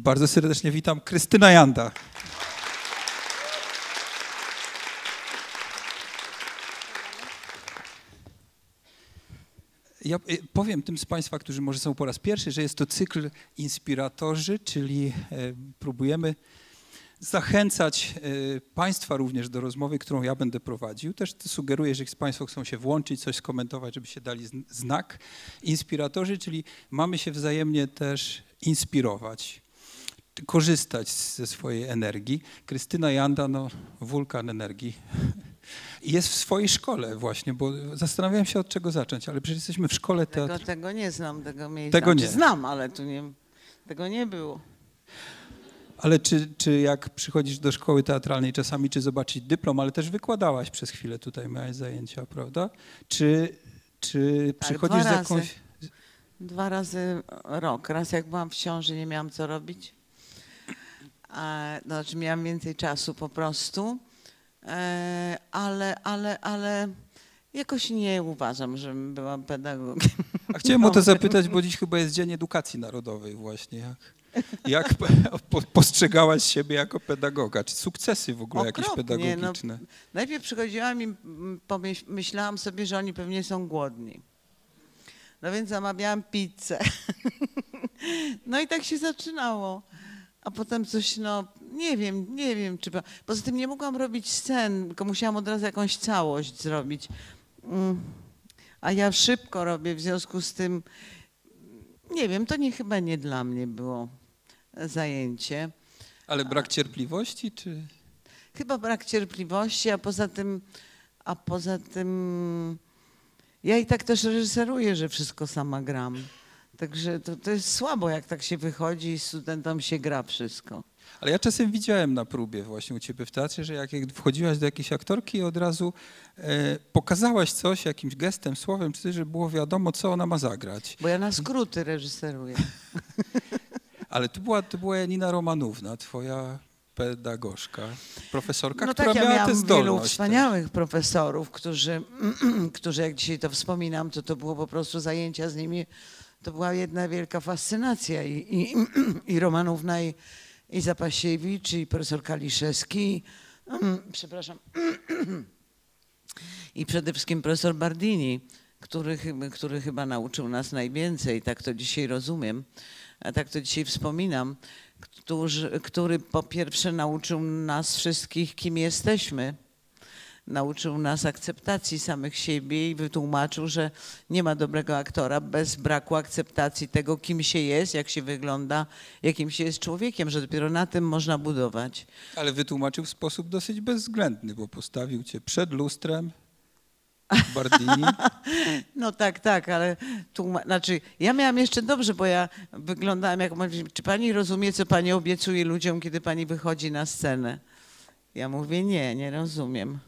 Bardzo serdecznie witam Krystyna Janda. Ja y, powiem tym z Państwa, którzy może są po raz pierwszy, że jest to cykl inspiratorzy, czyli e, próbujemy zachęcać e, Państwa również do rozmowy, którą ja będę prowadził. Też sugeruję, że Państwo chcą się włączyć, coś skomentować, żeby się dali zn- znak. Inspiratorzy, czyli mamy się wzajemnie też inspirować, korzystać ze swojej energii. Krystyna Janda, no wulkan energii. Jest w swojej szkole właśnie, bo zastanawiałem się od czego zacząć, ale przecież jesteśmy w szkole Tego, teatru. tego nie znam, tego miejsca. Tego Znaczy, nie. Znam, ale tu nie, tego nie było. Ale czy, czy jak przychodzisz do szkoły teatralnej czasami, czy zobaczyć dyplom, ale też wykładałaś przez chwilę tutaj, miałaś zajęcia, prawda? Czy, czy Tak, przychodzisz z jakąś... Dwa razy rok. Raz jak byłam w ciąży, nie miałam co robić. A, znaczy miałam więcej czasu po prostu. E, ale, ale, ale jakoś nie uważam, żebym była pedagogiem. A chciałem o to zapytać, bo dziś chyba jest Dzień Edukacji Narodowej właśnie. Jak, jak po- postrzegałaś siebie jako pedagoga? Czy sukcesy w ogóle jakieś Okropnie, no. pedagogiczne? Najpierw przychodziłam i myślałam sobie, że oni pewnie są głodni. No więc zamawiałam pizzę. No i tak się zaczynało. A potem coś, no nie wiem, nie wiem, czy... Poza tym nie mogłam robić scen, tylko musiałam od razu jakąś całość zrobić. Mm. A ja szybko robię, w związku z tym, nie wiem, to nie chyba nie dla mnie było zajęcie. Ale brak cierpliwości, czy... Chyba brak cierpliwości, a poza tym, a poza tym ja i tak też reżyseruję, że wszystko sama gram. Także to, to jest słabo, jak tak się wychodzi i studentom się gra wszystko. Ale ja czasem widziałem na próbie właśnie u ciebie w teatrze, że jak wchodziłaś do jakiejś aktorki i od razu e, pokazałaś coś jakimś gestem, słowem, czy coś, żeby było wiadomo, co ona ma zagrać. Bo ja na skróty reżyseruję. Ale to była, to była Janina Romanówna, twoja pedagogzka, profesorka, no która tak, ja miała tę zdolność. wielu też. wspaniałych profesorów, którzy, którzy, jak dzisiaj to wspominam, to to było po prostu zajęcia z nimi. To była jedna wielka fascynacja i, i, i Romanówna, i, i Zapasiewicz, i profesor Kaliszewski, przepraszam, i przede wszystkim profesor Bardini, który, który chyba nauczył nas najwięcej, tak to dzisiaj rozumiem, a tak to dzisiaj wspominam, który po pierwsze nauczył nas wszystkich, kim jesteśmy. Nauczył nas akceptacji samych siebie i wytłumaczył, że nie ma dobrego aktora bez braku akceptacji tego, kim się jest, jak się wygląda, jakim się jest człowiekiem, że dopiero na tym można budować. Ale wytłumaczył w sposób dosyć bezwzględny, bo postawił cię przed lustrem, Bardini. No tak, tak, ale tłuma- znaczy ja miałam jeszcze dobrze, bo ja wyglądałam jak, czy pani rozumie, co pani obiecuje ludziom, kiedy pani wychodzi na scenę? Ja mówię, nie, nie rozumiem.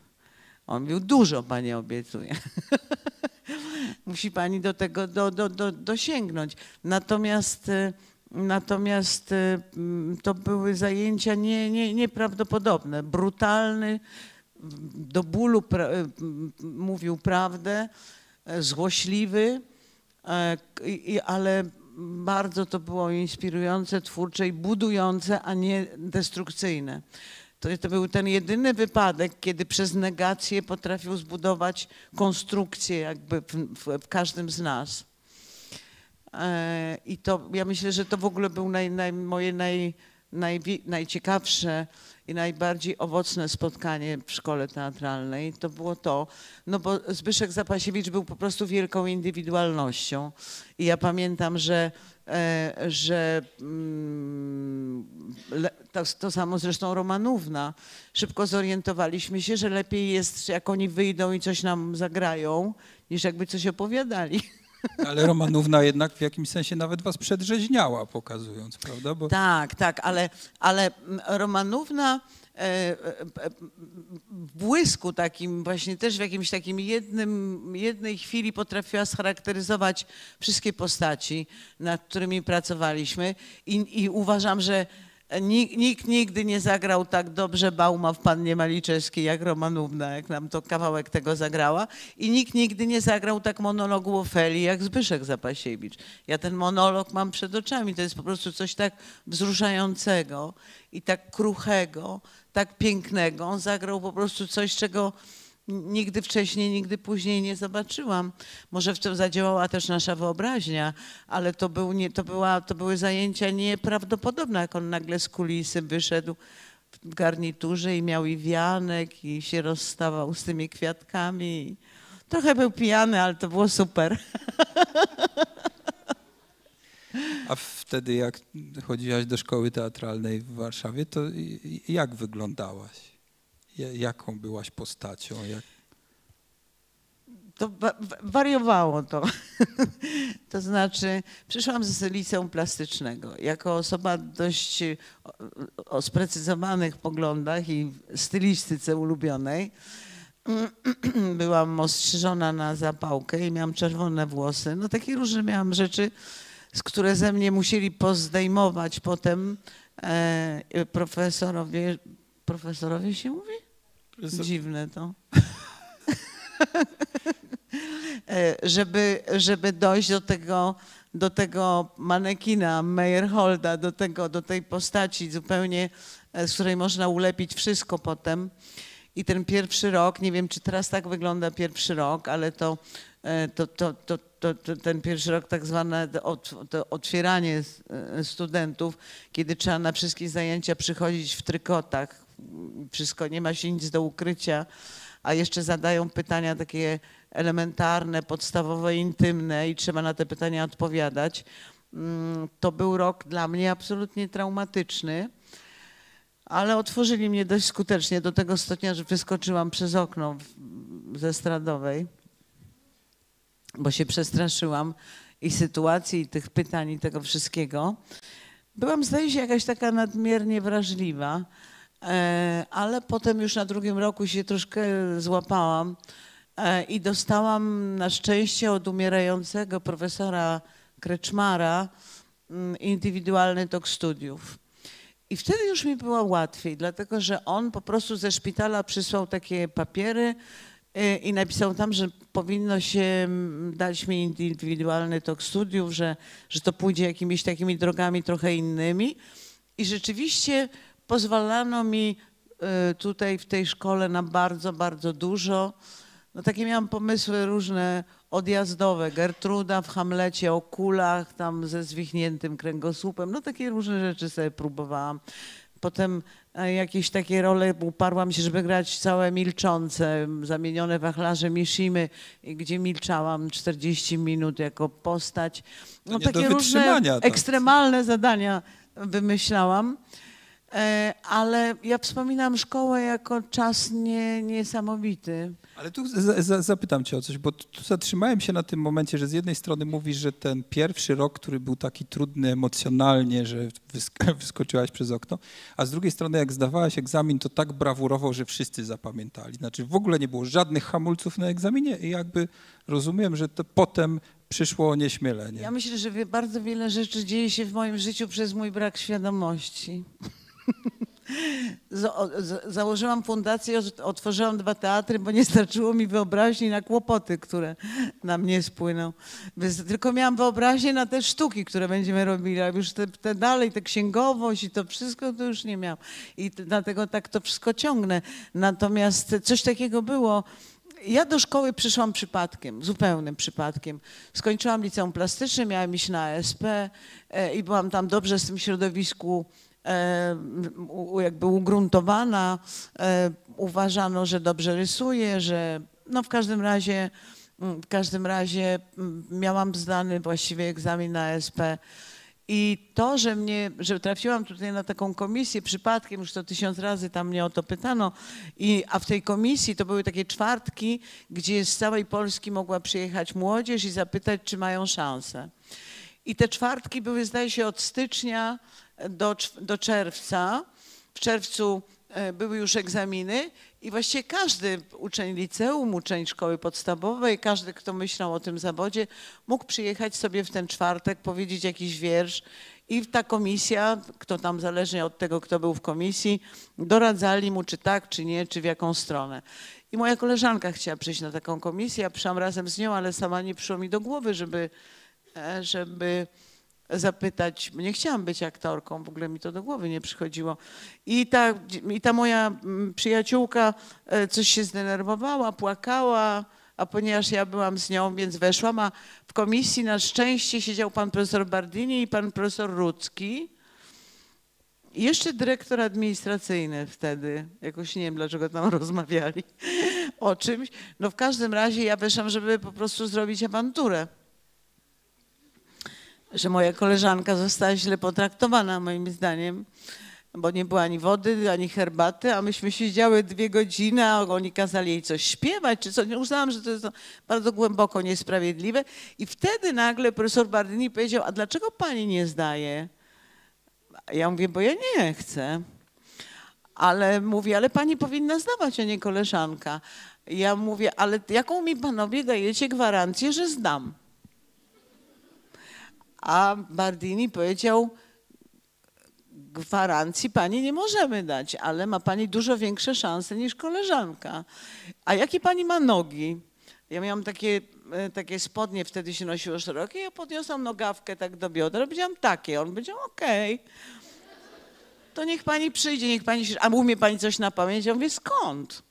On mówił, dużo pani obiecuje. Musi pani do tego do, do, do, dosięgnąć. Natomiast, e, natomiast mm, to były zajęcia nie, nie, nieprawdopodobne, brutalny, do bólu pra, m, mówił prawdę, e, złośliwy, e, ale bardzo to było inspirujące, twórcze i budujące, a nie destrukcyjne. To, to był ten jedyny wypadek, kiedy przez negację potrafił zbudować konstrukcję jakby w, w, w każdym z nas. E, I to ja myślę, że to w ogóle był naj, naj, moje naj, najwi- najciekawsze i najbardziej owocne spotkanie w szkole teatralnej. To było to, no bo Zbyszek Zapasiewicz był po prostu wielką indywidualnością. I ja pamiętam, że, że mm, to, to samo zresztą Romanówna. Szybko zorientowaliśmy się, że lepiej jest, jak oni wyjdą i coś nam zagrają, niż jakby coś opowiadali. Ale Romanówna jednak w jakimś sensie nawet was przedrzeźniała, pokazując, prawda? Bo Tak, tak, ale, ale mm, Romanówna e, e, e, błysku takim, właśnie też w jakimś takim jednym, jednej chwili potrafiła scharakteryzować wszystkie postaci, nad którymi pracowaliśmy i, i uważam, że Nikt, nikt nigdy nie zagrał tak dobrze Bauma w Pannie Maliczewskiej jak Romanówna, jak nam to kawałek tego zagrała. I nikt nigdy nie zagrał tak monologu Ofelii jak Zbyszek Zapasiewicz. Ja ten monolog mam przed oczami. To jest po prostu coś tak wzruszającego i tak kruchego, tak pięknego. On zagrał po prostu coś, czego nigdy wcześniej, nigdy później nie zobaczyłam. Może w tym zadziałała też nasza wyobraźnia, ale to, był nie, to, była, to były zajęcia nieprawdopodobne, jak on nagle z kulisy wyszedł w garniturze i miał i wianek i się rozstawał z tymi kwiatkami. Trochę był pijany, ale to było super. A wtedy, jak chodziłaś do szkoły teatralnej w Warszawie, to jak wyglądałaś? Ja- Jaką byłaś postacią? Jak... To wa- wa- wariowało to. to znaczy, przyszłam z liceum plastycznego. Jako osoba dość o sprecyzowanych poglądach i stylistyce ulubionej. Byłam ostrzyżona na zapałkę i miałam czerwone włosy. No takie różne miałam rzeczy, z które ze mnie musieli pozdejmować potem e, profesorowie. Profesorowie się mówi? Dziwne to. E, żeby, żeby dojść do tego, do tego manekina Meyerholda, do, tego, do tej postaci zupełnie, e, z której można ulepić wszystko potem. I ten pierwszy rok, nie wiem czy teraz tak wygląda pierwszy rok, ale to, e, to, to, to, to, to ten pierwszy rok tak zwane otwieranie e, studentów, kiedy trzeba na wszystkie zajęcia przychodzić w trykotach, wszystko, nie ma się nic do ukrycia, a jeszcze zadają pytania takie elementarne, podstawowe, intymne i trzeba na te pytania odpowiadać. Mm, To był rok dla mnie absolutnie traumatyczny, ale otworzyli mnie dość skutecznie do tego stopnia, że wyskoczyłam przez okno ze stradowej, bo się przestraszyłam i sytuacji, i tych pytań, i tego wszystkiego. Byłam, zdaje się, jakaś taka nadmiernie wrażliwa, e, ale potem już na drugim roku się troszkę złapałam e, i dostałam na szczęście od umierającego profesora Kreczmara mm, indywidualny tok studiów. I wtedy już mi było łatwiej, dlatego że on po prostu ze szpitala przysłał takie papiery i napisał tam, że powinno się mm, dać mi indywidualny tok studiów, że, że to pójdzie jakimiś takimi drogami trochę innymi. I rzeczywiście pozwalano mi y, tutaj w tej szkole na bardzo, bardzo dużo. No takie miałam pomysły różne odjazdowe. Gertruda w Hamlecie o kulach, tam ze zwichniętym kręgosłupem. No takie różne rzeczy sobie próbowałam. Potem e, jakieś takie role uparłam się, żeby grać całe milczące, zamienione wachlarze Mishimy, gdzie milczałam 40 minut jako postać. No takie różne tak. ekstremalne zadania wymyślałam. E, Ale ja wspominam szkołę jako czas nie, niesamowity. Ale tu za, za, zapytam cię o coś, bo tu, zatrzymałem się na tym momencie, że z jednej strony mówisz, że ten pierwszy rok, który był taki trudny emocjonalnie, że wysk- wyskoczyłaś przez okno, a z drugiej strony jak zdawałaś egzamin, to tak brawurowo, że wszyscy zapamiętali. Znaczy w ogóle nie było żadnych hamulców na egzaminie i jakby rozumiem, że to potem przyszło nieśmielenie. Ja myślę, że bardzo wiele rzeczy dzieje się w moim życiu przez mój brak świadomości. Założyłam fundację, ot- otworzyłam dwa teatry, bo nie starczyło mi wyobraźni na kłopoty, które na mnie spłyną. Tylko miałam wyobraźnię na te sztuki, które będziemy robili, a już te, te dalej, tę księgowość i to wszystko, to już nie miałam. I dlatego tak to wszystko ciągnę. Natomiast coś takiego było, ja do szkoły przyszłam przypadkiem, zupełnym przypadkiem. Skończyłam liceum plastyczne, miałam iść na ASP e, i byłam tam dobrze w tym środowisku jakby ugruntowana. E, uważano, że dobrze rysuję, że no w każdym razie, mm, w każdym razie mm, miałam zdany właściwie egzamin na ASP. I to, że mnie, że trafiłam tutaj na taką komisję przypadkiem, już to tysiąc razy tam mnie o to pytano, i, a w tej komisji to były takie czwartki, gdzie z całej Polski mogła przyjechać młodzież i zapytać, czy mają szansę. I te czwartki były, zdaje się, od stycznia do, do czerwca. W czerwcu e, były już egzaminy i właściwie każdy uczeń liceum, uczeń szkoły podstawowej, każdy, kto myślał o tym zawodzie, mógł przyjechać sobie w ten czwartek, powiedzieć jakiś wiersz I ta komisja, kto tam zależnie od tego, kto był w komisji, doradzali mu, czy tak, czy nie, czy w jaką stronę. I moja koleżanka chciała przyjść na taką komisję, ja przyszłam razem z nią, ale sama nie przyszło mi do głowy, żeby, e, żeby zapytać, nie chciałam być aktorką, w ogóle mi to do głowy nie przychodziło. I ta, i ta moja mm, przyjaciółka e, coś się zdenerwowała, płakała, a ponieważ ja byłam z nią, więc weszłam, a w komisji na szczęście siedział pan profesor Bardini i pan profesor Rudzki. I jeszcze dyrektor administracyjny wtedy, jakoś nie wiem dlaczego tam rozmawiali o czymś. No w każdym razie ja weszłam, żeby po prostu zrobić awanturę że moja koleżanka została źle potraktowana, moim zdaniem, bo nie było ani wody, ani herbaty, a myśmy siedziały dwie godziny, a oni kazali jej coś śpiewać, czy co. Nie uznałam, że to jest bardzo głęboko niesprawiedliwe. I wtedy nagle profesor Bardini powiedział, a dlaczego pani nie zdaje? Ja mówię, bo ja nie chcę. Ale mówi, ale pani powinna zdawać, a nie koleżanka. Ja mówię, ale jaką mi panowie dajecie gwarancję, że zdam? A Bardini powiedział, gwarancji pani nie możemy dać, ale ma pani dużo większe szanse niż koleżanka. A jakie pani ma nogi? Ja miałam takie, e, takie spodnie, wtedy się nosiło szerokie, ja podniosłam nogawkę tak do biodra, powiedziałam takie. On powiedział, okej. To niech pani przyjdzie, niech pani się... A umie pani coś na pamięć? Ja mówię, skąd?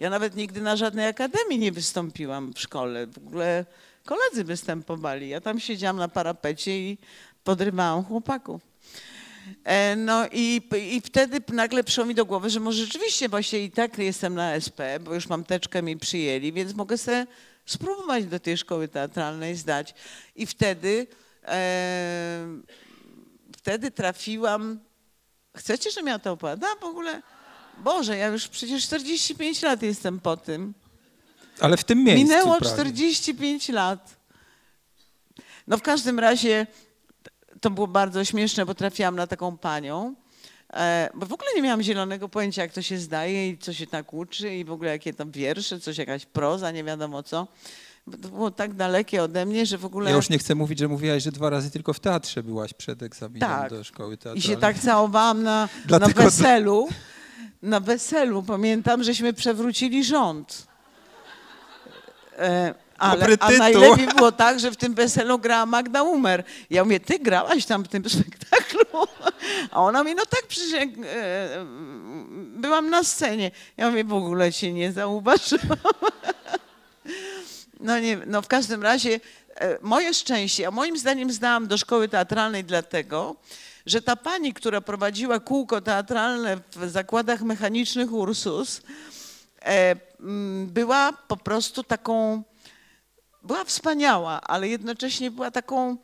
Ja nawet nigdy na żadnej akademii nie wystąpiłam w szkole. W ogóle koledzy występowali. Ja tam siedziałam na parapecie i podrywałam chłopaków. E, No i, i wtedy nagle przyszło mi do głowy, że może rzeczywiście właśnie i tak jestem na SP, bo już mam teczkę mi przyjęli, więc mogę sobie spróbować do tej szkoły teatralnej zdać. I wtedy, e, wtedy trafiłam. Chcecie, żebym ja to opowiadała? W ogóle, Boże, ja już przecież 45 lat jestem po tym. Ale w tym miejscu Minęło prawie. 45 lat. No w każdym razie to było bardzo śmieszne, bo trafiłam na taką panią, e, bo w ogóle nie miałam zielonego pojęcia, jak to się zdaje i co się tak uczy i w ogóle jakie tam wiersze, coś jakaś proza, nie wiadomo co. Bo To było tak dalekie ode mnie, że w ogóle... Ja już nie chcę mówić, że mówiłaś, że dwa razy tylko w teatrze byłaś przed egzaminem Tak. do szkoły I teatralnej. się tak całowałam na, na weselu. Na weselu pamiętam, żeśmy przewrócili rząd. E, ale, Dobry a najlepiej było tak, że w tym weselu grała Magda Umer. Ja mówię, ty grałaś tam w tym spektaklu? A ona mi, no tak, przecież jak, e, byłam na scenie. Ja mówię, w ogóle cię nie zauważyłam. No nie, no w każdym razie e, moje szczęście, a moim zdaniem zdałam do szkoły teatralnej dlatego, że ta pani, która prowadziła kółko teatralne w zakładach mechanicznych Ursus, była po prostu taką, była wspaniała, ale jednocześnie była taką,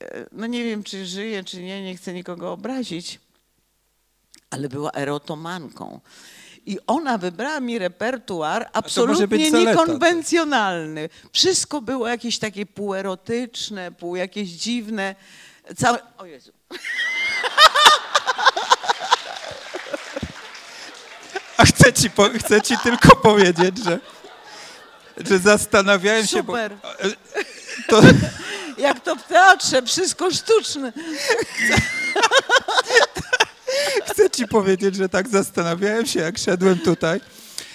e, no nie wiem czy żyje, czy nie, nie chcę nikogo obrazić, ale była erotomanką. I ona wybrała mi repertuar absolutnie niekonwencjonalny. Wszystko było jakieś takie półerotyczne, pół jakieś dziwne. Całe... O Jezu. A chcę ci, po, chcę ci tylko powiedzieć, że, że zastanawiałem się, bo Super. to, Jak to w teatrze, wszystko sztuczne. chcę ci powiedzieć, że tak zastanawiałem się, jak szedłem tutaj,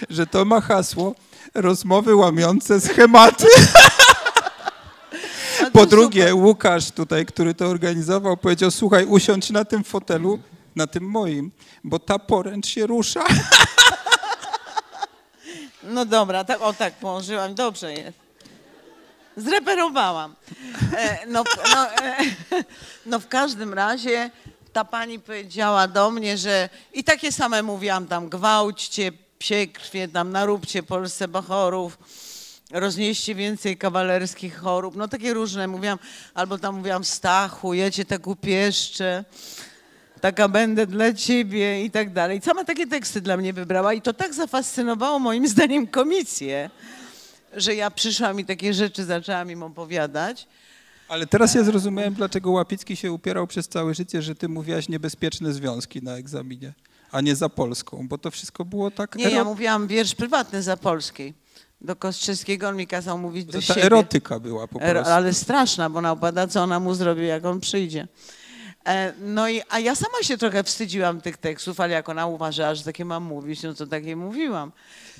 że to ma hasło rozmowy łamiące schematy. Po super. drugie, Łukasz tutaj, który to organizował, powiedział, słuchaj, usiądź na tym fotelu, na tym moim, bo ta poręcz się rusza. No dobra, tak, o tak położyłam, dobrze jest. Zreperowałam. E, no, no, e, no w każdym razie ta pani powiedziała do mnie, że i takie same mówiłam tam, gwałćcie psie krwie, tam naróbcie Polsce bachorów, roznieście więcej kawalerskich chorób, no takie różne mówiłam, albo tam mówiłam Stachu, ja cię tak upieszczę taka będę dla ciebie i tak dalej. Same takie teksty dla mnie wybrała i to tak zafascynowało moim zdaniem komisję, że ja przyszłam i takie rzeczy zaczęłam im opowiadać. Ale teraz ja zrozumiałem, dlaczego Łapicki się upierał przez całe życie, że ty mówiłaś niebezpieczne związki na egzaminie, a nie za Polską, bo to wszystko było tak... Nie, ja mówiłam wiersz prywatny za polskiej. Do Kostrzyskiego on mi kazał mówić do to ta siebie. erotyka była po prostu. ale straszna, bo ona opowiada, co ona mu zrobi, jak on przyjdzie. E, No i, a ja sama się trochę wstydziłam tych tekstów, ale jak ona uważała, że takie mam mówić, no to takie mówiłam.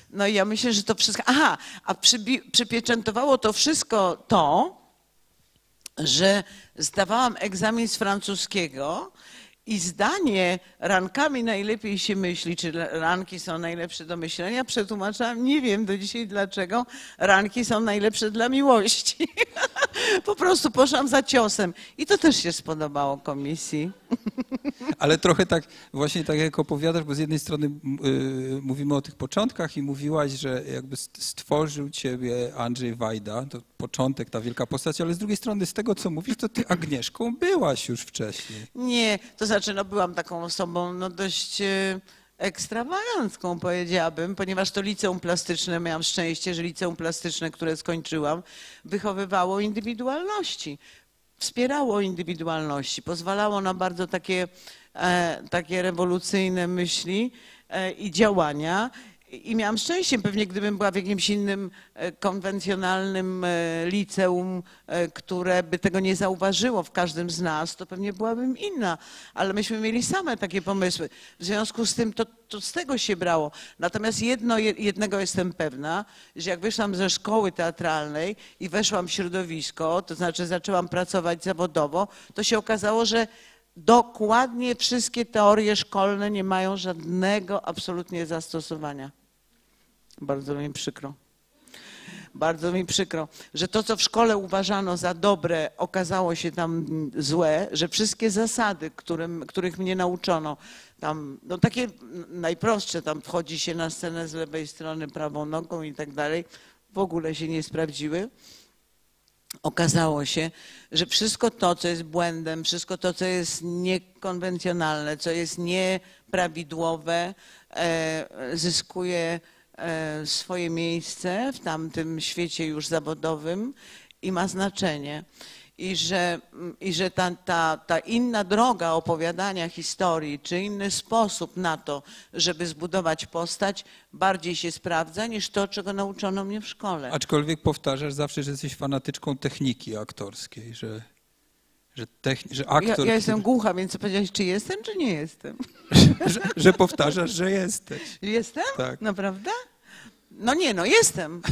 No i ja myślę, że to wszystko. Aha, a przybi, przypieczętowało to wszystko to, że zdawałam egzamin z francuskiego i zdanie rankami najlepiej się myśli, czy ranki są najlepsze do myślenia, przetłumaczyłam, nie wiem do dzisiaj dlaczego, ranki są najlepsze dla miłości. po prostu poszłam za ciosem i to też się spodobało komisji. Ale trochę tak, właśnie tak jak opowiadasz, bo z jednej strony y, mówimy o tych początkach i mówiłaś, że jakby st- stworzył ciebie Andrzej Wajda, to początek, ta wielka postać, ale z drugiej strony z tego, co mówisz, to ty Agnieszką byłaś już wcześniej. Nie, to znaczy, no byłam taką osobą no dość e, ekstrawagancką, powiedziałabym, ponieważ to liceum plastyczne, miałam szczęście, że liceum plastyczne, które skończyłam, wychowywało indywidualności, wspierało indywidualności, pozwalało na bardzo takie, e, takie rewolucyjne myśli e, i działania. I miałam szczęście, pewnie gdybym była w jakimś innym e, konwencjonalnym e, liceum, e, które by tego nie zauważyło w każdym z nas, to pewnie byłabym inna. Ale myśmy mieli same takie pomysły. W związku z tym to, to z tego się brało. Natomiast jedno, je- jednego jestem pewna, że jak wyszłam ze szkoły teatralnej i weszłam w środowisko, to znaczy zaczęłam pracować zawodowo, to się okazało, że dokładnie wszystkie teorie szkolne nie mają żadnego absolutnie zastosowania. Bardzo mi przykro. Bardzo mi przykro, że to, co w szkole uważano za dobre, okazało się tam złe, że wszystkie zasady, którym, których mnie nauczono, tam, no takie najprostsze, tam wchodzi się na scenę z lewej strony prawą nogą i tak dalej, w ogóle się nie sprawdziły okazało się, że wszystko to, co jest błędem, wszystko to, co jest niekonwencjonalne, co jest nieprawidłowe, e, zyskuje swoje miejsce w tamtym świecie już zawodowym i ma znaczenie. I że, i że ta, ta, ta inna droga opowiadania historii, czy inny sposób na to, żeby zbudować postać, bardziej się sprawdza niż to, czego nauczono mnie w szkole. Aczkolwiek powtarzasz zawsze, że jesteś fanatyczką techniki aktorskiej, że, że, techni- że Ja, aktor, ja jestem głucha, więc powiedziałeś, czy jestem, czy nie jestem? że, że powtarzasz, że jesteś. Jestem? Tak. Naprawdę? No nie, no jestem.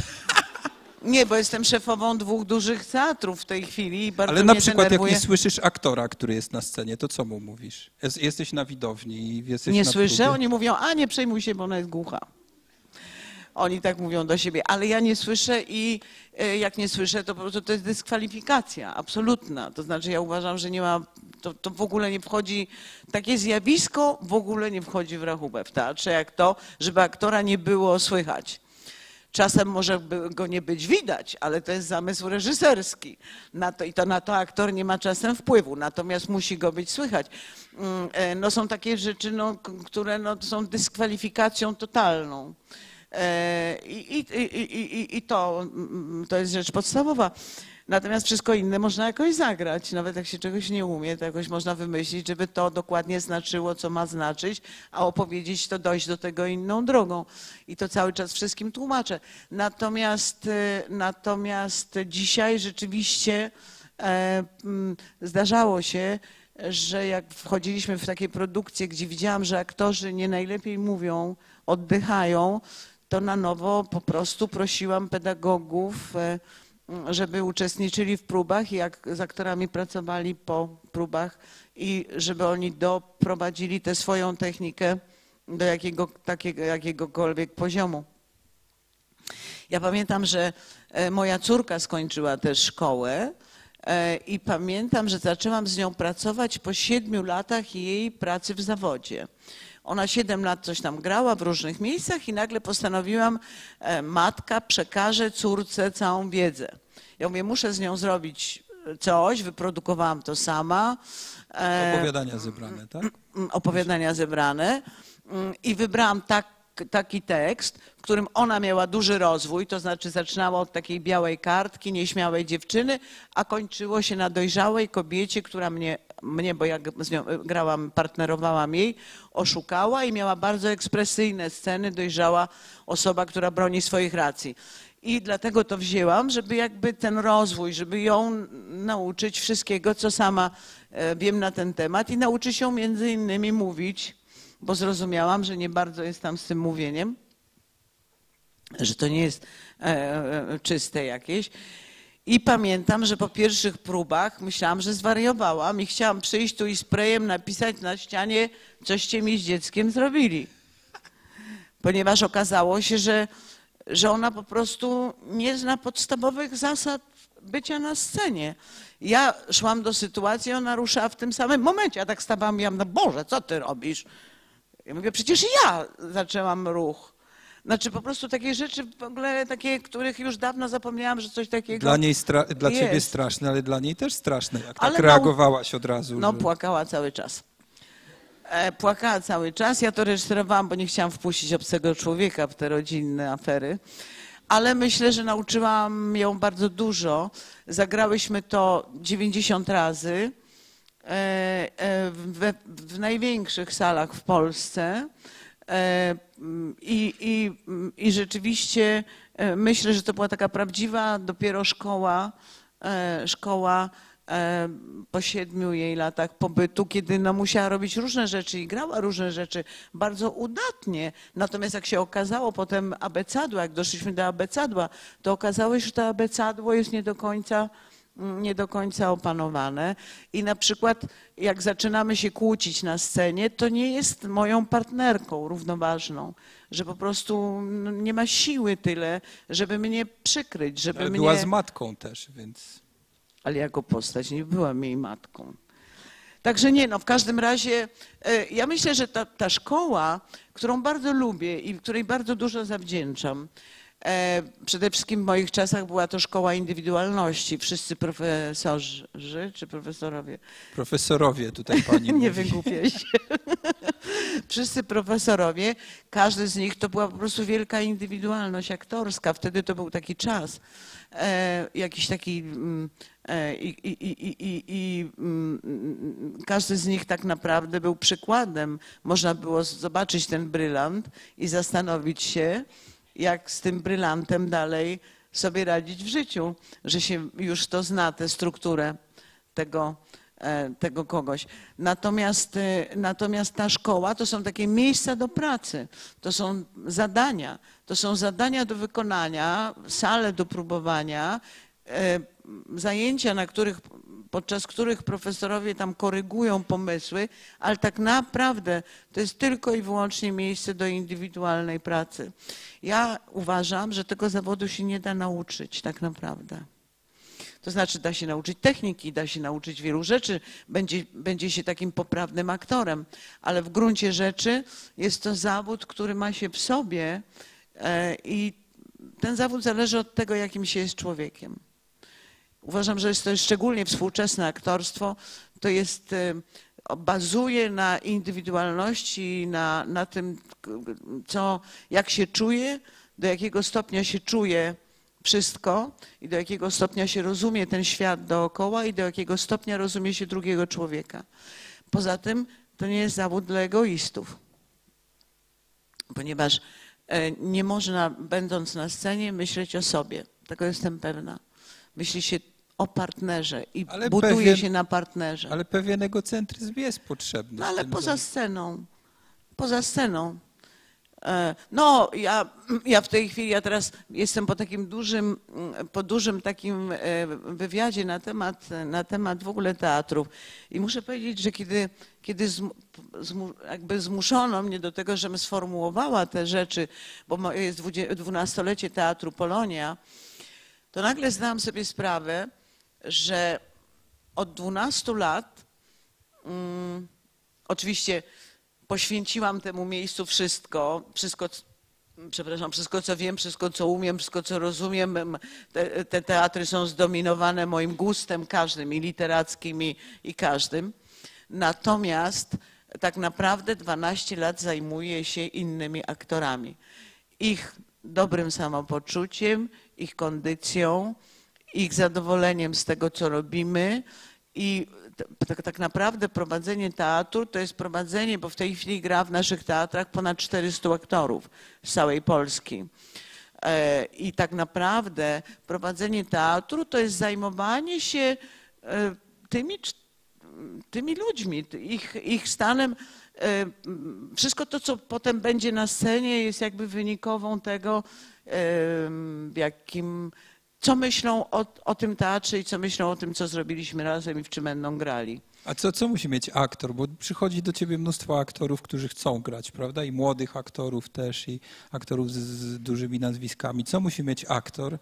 Nie, bo jestem szefową dwóch dużych teatrów w tej chwili i bardzo Ale na mnie przykład jak denerwuje. nie słyszysz aktora, który jest na scenie, to co mu mówisz? Jest, jesteś na widowni i jesteś Nie na słyszę, próbie. oni mówią, a nie przejmuj się, bo ona jest głucha. Oni tak mówią do siebie, ale ja nie słyszę i e, jak nie słyszę, to po prostu to jest dyskwalifikacja absolutna. To znaczy ja uważam, że nie ma, to, to w ogóle nie wchodzi, takie zjawisko w ogóle nie wchodzi w rachubę w teatrze, jak to, żeby aktora nie było słychać. Czasem może go nie być widać, ale to jest zamysł reżyserski. Na to, I to na to aktor nie ma czasem wpływu, natomiast musi go być słychać. Mm, e, No są takie rzeczy, no, które no, są dyskwalifikacją totalną. E, I, i, i, i, i- i to, mm, to jest rzecz podstawowa. Natomiast wszystko inne można jakoś zagrać. Nawet jak się czegoś nie umie, to jakoś można wymyślić, żeby to dokładnie znaczyło, co ma znaczyć, a opowiedzieć to dojść do tego inną drogą. I to cały czas wszystkim tłumaczę. Natomiast, e, natomiast dzisiaj rzeczywiście e, mm, zdarzało się, że jak wchodziliśmy w takie produkcje, gdzie widziałam, że aktorzy nie najlepiej mówią, oddychają, to na nowo po prostu prosiłam pedagogów, e, żeby uczestniczyli w próbach i jak z aktorami pracowali po próbach i żeby oni doprowadzili tę swoją technikę do jakiego, takiego, jakiegokolwiek poziomu. Ja pamiętam, że e, moja córka skończyła też szkołę e, i pamiętam, że zaczęłam z nią pracować po siedmiu latach jej pracy w zawodzie. Ona siedem lat coś tam grała w różnych miejscach i nagle postanowiłam, e, matka przekaże córce całą wiedzę. Ja mówię, muszę z nią zrobić coś, wyprodukowałam to sama. E, Opowiadania zebrane, tak? opowiadania zebrane mm, i wybrałam tak, taki tekst, w którym ona miała duży rozwój, to znaczy zaczynała od takiej białej kartki, nieśmiałej dziewczyny, a kończyło się na dojrzałej kobiecie, która mnie mnie, bo ja z nią y, grałam, partnerowałam jej, oszukała i miała bardzo ekspresyjne sceny, dojrzała osoba, która broni swoich racji. I dlatego to wzięłam, żeby jakby ten rozwój, żeby ją nauczyć wszystkiego, co sama e, wiem na ten temat i nauczyć ją między innymi mówić, bo zrozumiałam, że nie bardzo jest tam z tym mówieniem, że to nie jest e, e, czyste jakieś. I pamiętam, że po pierwszych próbach myślałam, że zwariowałam i chciałam przyjść tu i sprayem napisać na ścianie, coście mi z dzieckiem zrobili. Ponieważ okazało się, że, że ona po prostu nie zna podstawowych zasad bycia na scenie. Ja szłam do sytuacji, ona ruszała w tym samym momencie. Ja tak stawałam i mówię, no Boże, co ty robisz? Ja mówię, przecież ja zaczęłam ruch. Znaczy po prostu takie rzeczy w ogóle takie, których już dawno zapomniałam, że coś takiego. Dla, niej stra- dla ciebie Jest. straszne, ale dla niej też straszne, jak Ale tak no- reagowałaś od razu. No że... płakała cały czas. E, płakała cały czas. Ja to reżyserowałam, bo nie chciałam wpuścić obcego człowieka w te rodzinne afery. Ale myślę, że nauczyłam ją bardzo dużo. Zagrałyśmy to 90 razy e, e, we, w największych salach w Polsce. E, I, i, I rzeczywiście e, myślę, że to była taka prawdziwa dopiero szkoła, e, szkoła po siedmiu jej latach pobytu, kiedy no, musiała robić różne rzeczy i grała różne rzeczy bardzo udatnie. Natomiast jak się okazało potem abecadła, jak doszliśmy do abecadła, to okazało się, że to abecadło jest nie do końca nie do końca opanowane. I na przykład jak zaczynamy się kłócić na scenie, to nie jest moją partnerką równoważną, że po prostu no, nie ma siły tyle, żeby mnie przykryć, żeby Ale mnie... była z matką też, więc... Ale jako postać nie byłam jej matką. Także nie, no w każdym razie e, ja myślę, że ta, ta szkoła, którą bardzo lubię i której bardzo dużo zawdzięczam, przede wszystkim w moich czasach była to szkoła indywidualności. Wszyscy profesorzy czy profesorowie, Profesorowie tutaj pani nie mówi. wygłupiaj się. Wszyscy profesorowie, każdy z nich to była po prostu wielka indywidualność aktorska. Wtedy to był taki czas, e, jakiś taki mm, e, i, i, i, i, i, mm, każdy z nich tak naprawdę był przykładem. Można było zobaczyć ten brylant i zastanowić się, jak z tym brylantem dalej sobie radzić w życiu, że się już to zna, tę strukturę tego, e, tego kogoś. Natomiast, e, natomiast ta szkoła to są takie miejsca do pracy, to są zadania, to są zadania do wykonania, sale do próbowania, e, zajęcia, na których, podczas których profesorowie tam korygują pomysły, ale tak naprawdę to jest tylko i wyłącznie miejsce do indywidualnej pracy. Ja uważam, że tego zawodu się nie da nauczyć tak naprawdę. To znaczy da się nauczyć techniki, da się nauczyć wielu rzeczy, będzie, będzie się takim poprawnym aktorem, ale w gruncie rzeczy jest to zawód, który ma się w sobie e, i ten zawód zależy od tego, jakim się jest człowiekiem. Uważam, że jest to szczególnie współczesne aktorstwo, to jest, e, bazuje na indywidualności, na, na tym, co, jak się czuje, do jakiego stopnia się czuje wszystko i do jakiego stopnia się rozumie ten świat dookoła i do jakiego stopnia rozumie się drugiego człowieka. Poza tym to nie jest zawód dla egoistów, ponieważ e, nie można, będąc na scenie, myśleć o sobie. Tego jestem pewna. Myśli się o partnerze i Ale buduje pewien- się na partnerze. Ale pewien egocentryzm jest potrzebny. No ale poza sceną, poza sceną. E, No, ja, ja w tej chwili, ja teraz jestem po takim dużym, mm, po dużym takim e, wywiadzie na temat, na temat w ogóle teatrów. I muszę powiedzieć, że kiedy, kiedy zmu, jakby zmuszono mnie do tego, żebym sformułowała te rzeczy, bo jest dwunastolecie Teatru Polonia, to nagle zdałam sobie sprawę, że od 12 lat mm, oczywiście poświęciłam temu miejscu wszystko, wszystko, przepraszam, wszystko co wiem, wszystko co umiem, wszystko co rozumiem. Te, te teatry są zdominowane moim gustem każdym, i literackim, i, i każdym. Natomiast tak naprawdę 12 lat zajmuję się innymi aktorami. Ich dobrym samopoczuciem, ich kondycją, ich zadowoleniem z tego, co robimy I tak, tak naprawdę prowadzenie teatru to jest prowadzenie, bo w tej chwili gra w naszych teatrach ponad 400 aktorów z całej Polski. E, I tak naprawdę prowadzenie teatru to jest zajmowanie się e, tymi, tymi ludźmi, ich, ich stanem. E, Wszystko to, co potem będzie na scenie, jest jakby wynikową tego, w jakim, co myślą o, o tym teatrze i co myślą o tym, co zrobiliśmy razem i w czym będą grali. A co, co musi mieć aktor? Bo przychodzi do ciebie mnóstwo aktorów, którzy chcą grać, prawda? I młodych aktorów też, i aktorów z, z dużymi nazwiskami. Co musi mieć aktor,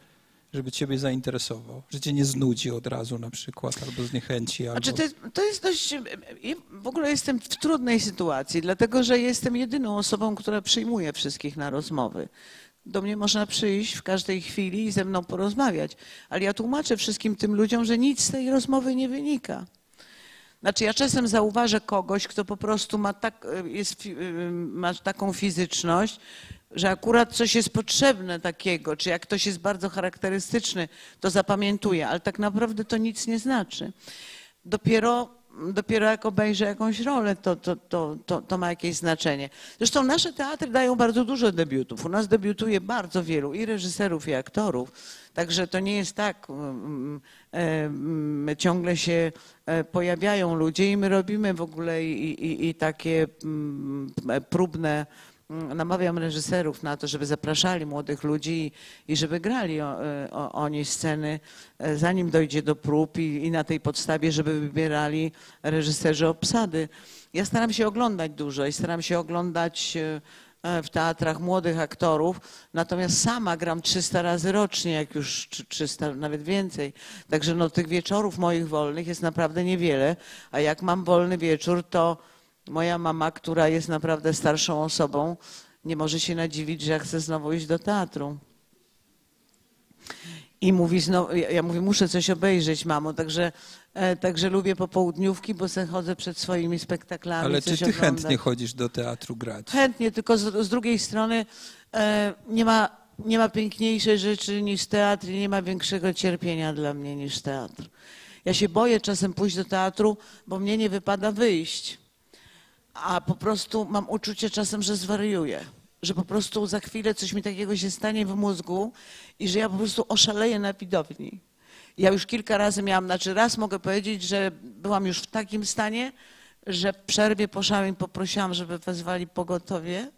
żeby ciebie zainteresował? Że cię nie znudzi od razu na przykład, albo zniechęci, albo... Znaczy to, jest, to jest dość. ja W ogóle jestem w trudnej sytuacji, dlatego że jestem jedyną osobą, która przyjmuje wszystkich na rozmowy. Do mnie można przyjść w każdej chwili i ze mną porozmawiać, ale ja tłumaczę wszystkim tym ludziom, że nic z tej rozmowy nie wynika. Znaczy, ja czasem zauważę kogoś, kto po prostu ma, tak, jest, fi- ma taką fizyczność, że akurat coś jest potrzebne takiego, czy jak ktoś jest bardzo charakterystyczny, to zapamiętuje, ale tak naprawdę to nic nie znaczy. Dopiero, dopiero jak obejrzę jakąś rolę, to, to, to, to, to ma jakieś znaczenie. Zresztą nasze teatry dają bardzo dużo debiutów. U nas debiutuje bardzo wielu i reżyserów, i aktorów. Także to nie jest tak, mm, e, mm, ciągle się e, pojawiają ludzie i my robimy w ogóle i, i, i takie mm, próbne, mm, namawiam reżyserów na to, żeby zapraszali młodych ludzi i, żeby grali o, e, oni sceny, e, zanim dojdzie do prób i, i na tej podstawie, żeby wybierali reżyserzy obsady. Ja staram się oglądać dużo i staram się oglądać e, w teatrach młodych aktorów, natomiast sama gram 300 razy rocznie, jak już trzy- 300, nawet więcej. Także no, tych wieczorów moich wolnych jest naprawdę niewiele, a jak mam wolny wieczór, to moja mama, która jest naprawdę starszą osobą, nie może się nadziwić, że ja chcę znowu iść do teatru. I mówi znowu, ja, mówię, muszę coś obejrzeć, mamo, także, e, także lubię popołudniówki, bo se chodzę przed swoimi spektaklami. Ale czy ty oglądać. chętnie chodzisz do teatru grać? Chętnie, tylko z, z drugiej strony e, nie, ma, nie ma piękniejszej rzeczy niż teatr i nie ma większego cierpienia dla mnie niż teatr. Ja się boję czasem pójść do teatru, bo mnie nie wypada wyjść, a po prostu mam uczucie czasem, że zwariuję. Że po prostu za chwilę coś mi takiego się stanie w mózgu i że ja po prostu oszaleję na widowni. Ja już kilka razy miałam, znaczy raz mogę powiedzieć, że byłam już w takim stanie, że w przerwie poszłam i poprosiłam, żeby wezwali pogotowie.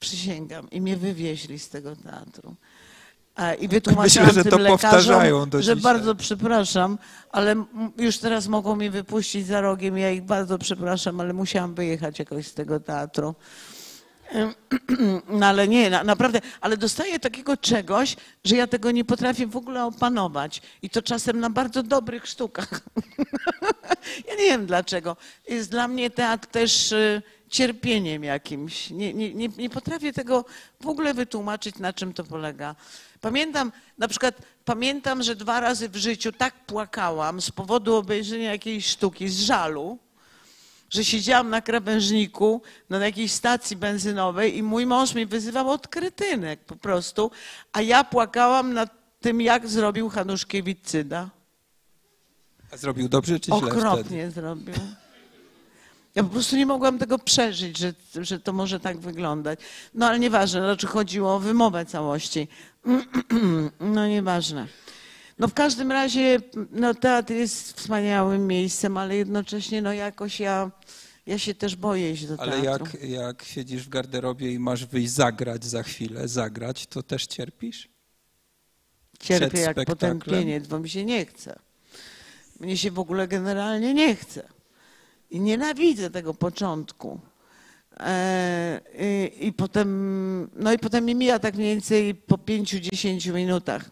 Przysięgam. I mnie wywieźli z tego teatru. I wytłumaczyłam Myślę, że to powtarzają do że dzisiaj. bardzo przepraszam, ale już teraz mogą mnie wypuścić za rogiem. Ja ich bardzo przepraszam, ale musiałam wyjechać jakoś z tego teatru. No ale nie, na, naprawdę, ale dostaję takiego czegoś, że ja tego nie potrafię w ogóle opanować. I to czasem na bardzo dobrych sztukach. ja nie wiem dlaczego. Jest dla mnie teatr też y, cierpieniem jakimś. Nie, nie, nie, nie potrafię tego w ogóle wytłumaczyć, na czym to polega. Pamiętam, na przykład pamiętam, że dwa razy w życiu tak płakałam z powodu obejrzenia jakiejś sztuki, z żalu, że siedziałam na krawężniku na jakiejś stacji benzynowej i mój mąż mnie wyzywał od kretynek po prostu, a ja płakałam nad tym, jak zrobił Hanuszkiewicz cyda. A zrobił dobrze czy źle wtedy? Okropnie zrobił. Ja po prostu nie mogłam tego przeżyć, że, że to może tak wyglądać. No ale nieważne, znaczy chodziło o wymowę całości. No nieważne. No w każdym razie no, teatr jest wspaniałym miejscem, ale jednocześnie no jakoś ja, ja się też boję iść do Ale teatru. jak, jak siedzisz w garderobie i masz wyjść zagrać za chwilę, zagrać, to też cierpisz? Cierpię jak potępieniec, bo mi się nie chce. Mnie się w ogóle generalnie nie chce. I nienawidzę tego początku. E, i, I potem, no i potem mi mija tak mniej więcej po pięciu, dziesięciu minutach.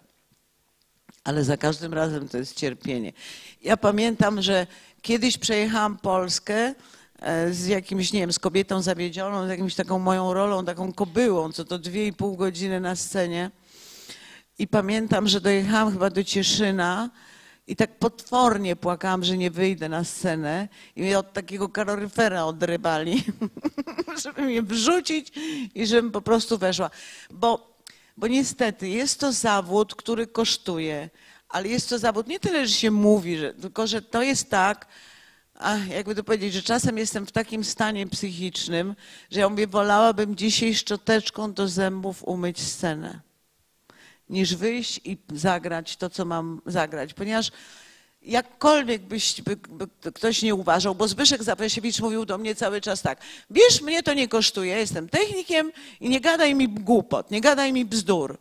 Ale za każdym razem to jest cierpienie. Ja pamiętam, że kiedyś przejechałam Polskę e, z jakimś, nie wiem, z kobietą zawiedzioną, z jakimś taką moją rolą, taką kobyłą, co to dwie i pół godziny na scenie. I pamiętam, że dojechałam chyba do Cieszyna i tak potwornie płakałam, że nie wyjdę na scenę i mnie od takiego kaloryfera odrybali, żeby mnie wrzucić i żebym po prostu weszła. Bo, bo niestety jest to zawód, który kosztuje, ale jest to zawód nie tyle, że się mówi, że, tylko że to jest tak, a jakby to powiedzieć, że czasem jestem w takim stanie psychicznym, że ja mówię, wolałabym dzisiaj szczoteczką do zębów umyć scenę, niż wyjść i zagrać to, co mam zagrać, ponieważ jakkolwiek byś, by, by ktoś nie uważał, bo Zbyszek Zapasiewicz mówił do mnie cały czas tak, wiesz, mnie to nie kosztuje, jestem technikiem i nie gadaj mi głupot, nie gadaj mi bzdur.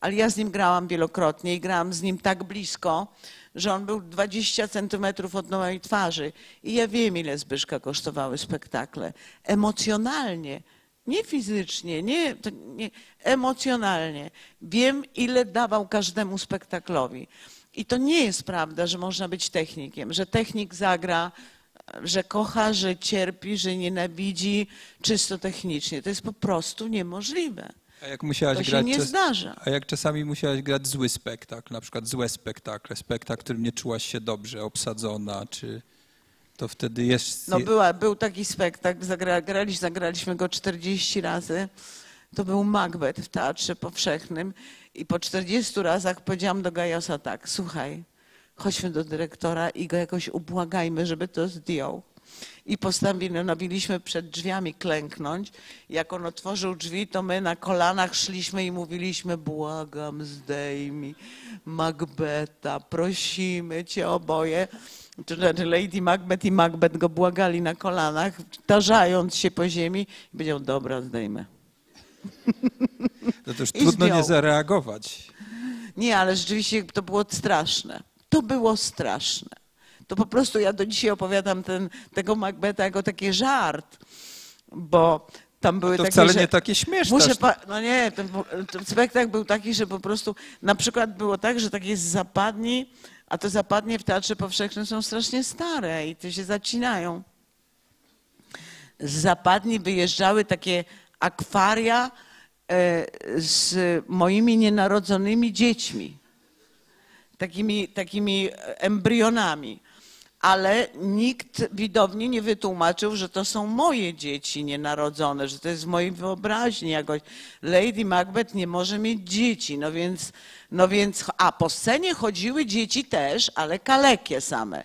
Ale ja z nim grałam wielokrotnie i grałam z nim tak blisko, że on był 20 centymetrów od mojej twarzy. I ja wiem, ile Zbyszka kosztowały spektakle. Emocjonalnie, nie fizycznie, nie, nie emocjonalnie. Wiem, ile dawał każdemu spektaklowi. I to nie jest prawda, że można być technikiem, że technik zagra, że kocha, że cierpi, że nienawidzi czysto technicznie. To jest po prostu niemożliwe. A jak musiałaś To się grać nie czas- zdarza. A jak czasami musiałaś grać zły spektakl, na przykład złe spektakle, spektakl, którym nie czułaś się dobrze, obsadzona, czy to wtedy jest... No była, był taki spektakl, zagra, grali, zagraliśmy go 40 razy. To był Macbeth w Teatrze Powszechnym i po 40 razach powiedziałam do Gajosa tak, słuchaj, chodźmy do dyrektora i go jakoś ubłagajmy, żeby to zdjął. I postanowiliśmy przed drzwiami klęknąć. Jak on otworzył drzwi, to my na kolanach szliśmy i mówiliśmy, błagam, zdejmij Macbeta, prosimy cię oboje. Znaczy Lady Macbeth i Macbeth go błagali na kolanach, tarzając się po ziemi i powiedział, dobra, zdejmę. To też trudno nie zdjął. zareagować. Nie, ale rzeczywiście to było straszne. To było straszne. To po prostu ja do dzisiaj opowiadam ten, tego Macbeta jako taki żart, bo tam były To takie, wcale nie takie śmieszne. Muszę no nie, ten, ten spektakl był taki, że po prostu na przykład było tak, że tak jest zapadni, a te zapadnie w Teatrze Powszechnym są strasznie stare i te się zacinają. Z zapadni wyjeżdżały takie akwaria e, z moimi nienarodzonymi dziećmi takimi, takimi embrionami. Ale nikt widowni nie wytłumaczył, że to są moje dzieci nienarodzone, że to jest w mojej wyobraźni jakoś. Lady Macbeth nie może mieć dzieci, no więc, no więc, a po scenie chodziły dzieci też, ale kalekie same.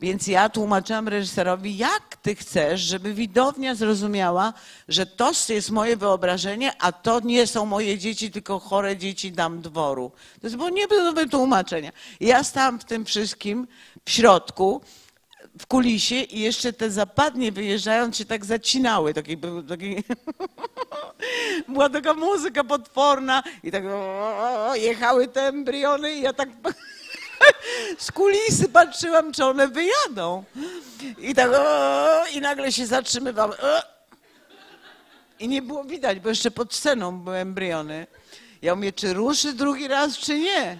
Więc ja tłumaczyłam reżyserowi, jak ty chcesz, żeby widownia zrozumiała, że to jest moje wyobrażenie, a to nie są moje dzieci, tylko chore dzieci dam dworu. To jest było nie do wytłumaczenia. I Ja stałam w tym wszystkim w środku, w kulisie i jeszcze te zapadnie wyjeżdżając się tak zacinały. Taki, był taki Była taka muzyka potworna i tak jechały te embriony i ja tak z kulisy patrzyłam, czy one wyjadą. I tak o, i nagle się zatrzymywałam. O. I nie było widać, bo jeszcze pod sceną były embriony. Ja mówię, czy ruszy drugi raz, czy nie?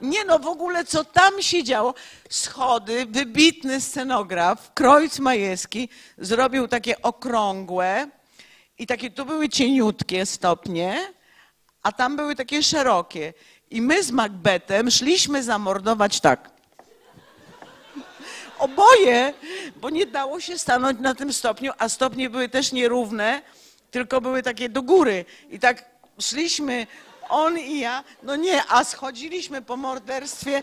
Nie no, w ogóle co tam się działo? Schody, wybitny scenograf, Krojc Majewski, zrobił takie okrągłe i takie, tu były cieniutkie stopnie, a tam były takie szerokie. I my z Macbethem szliśmy zamordować tak. Oboje, bo nie dało się stanąć na tym stopniu, a stopnie były też nierówne, tylko były takie do góry. I tak szliśmy, on i ja, no nie, a schodziliśmy po morderstwie.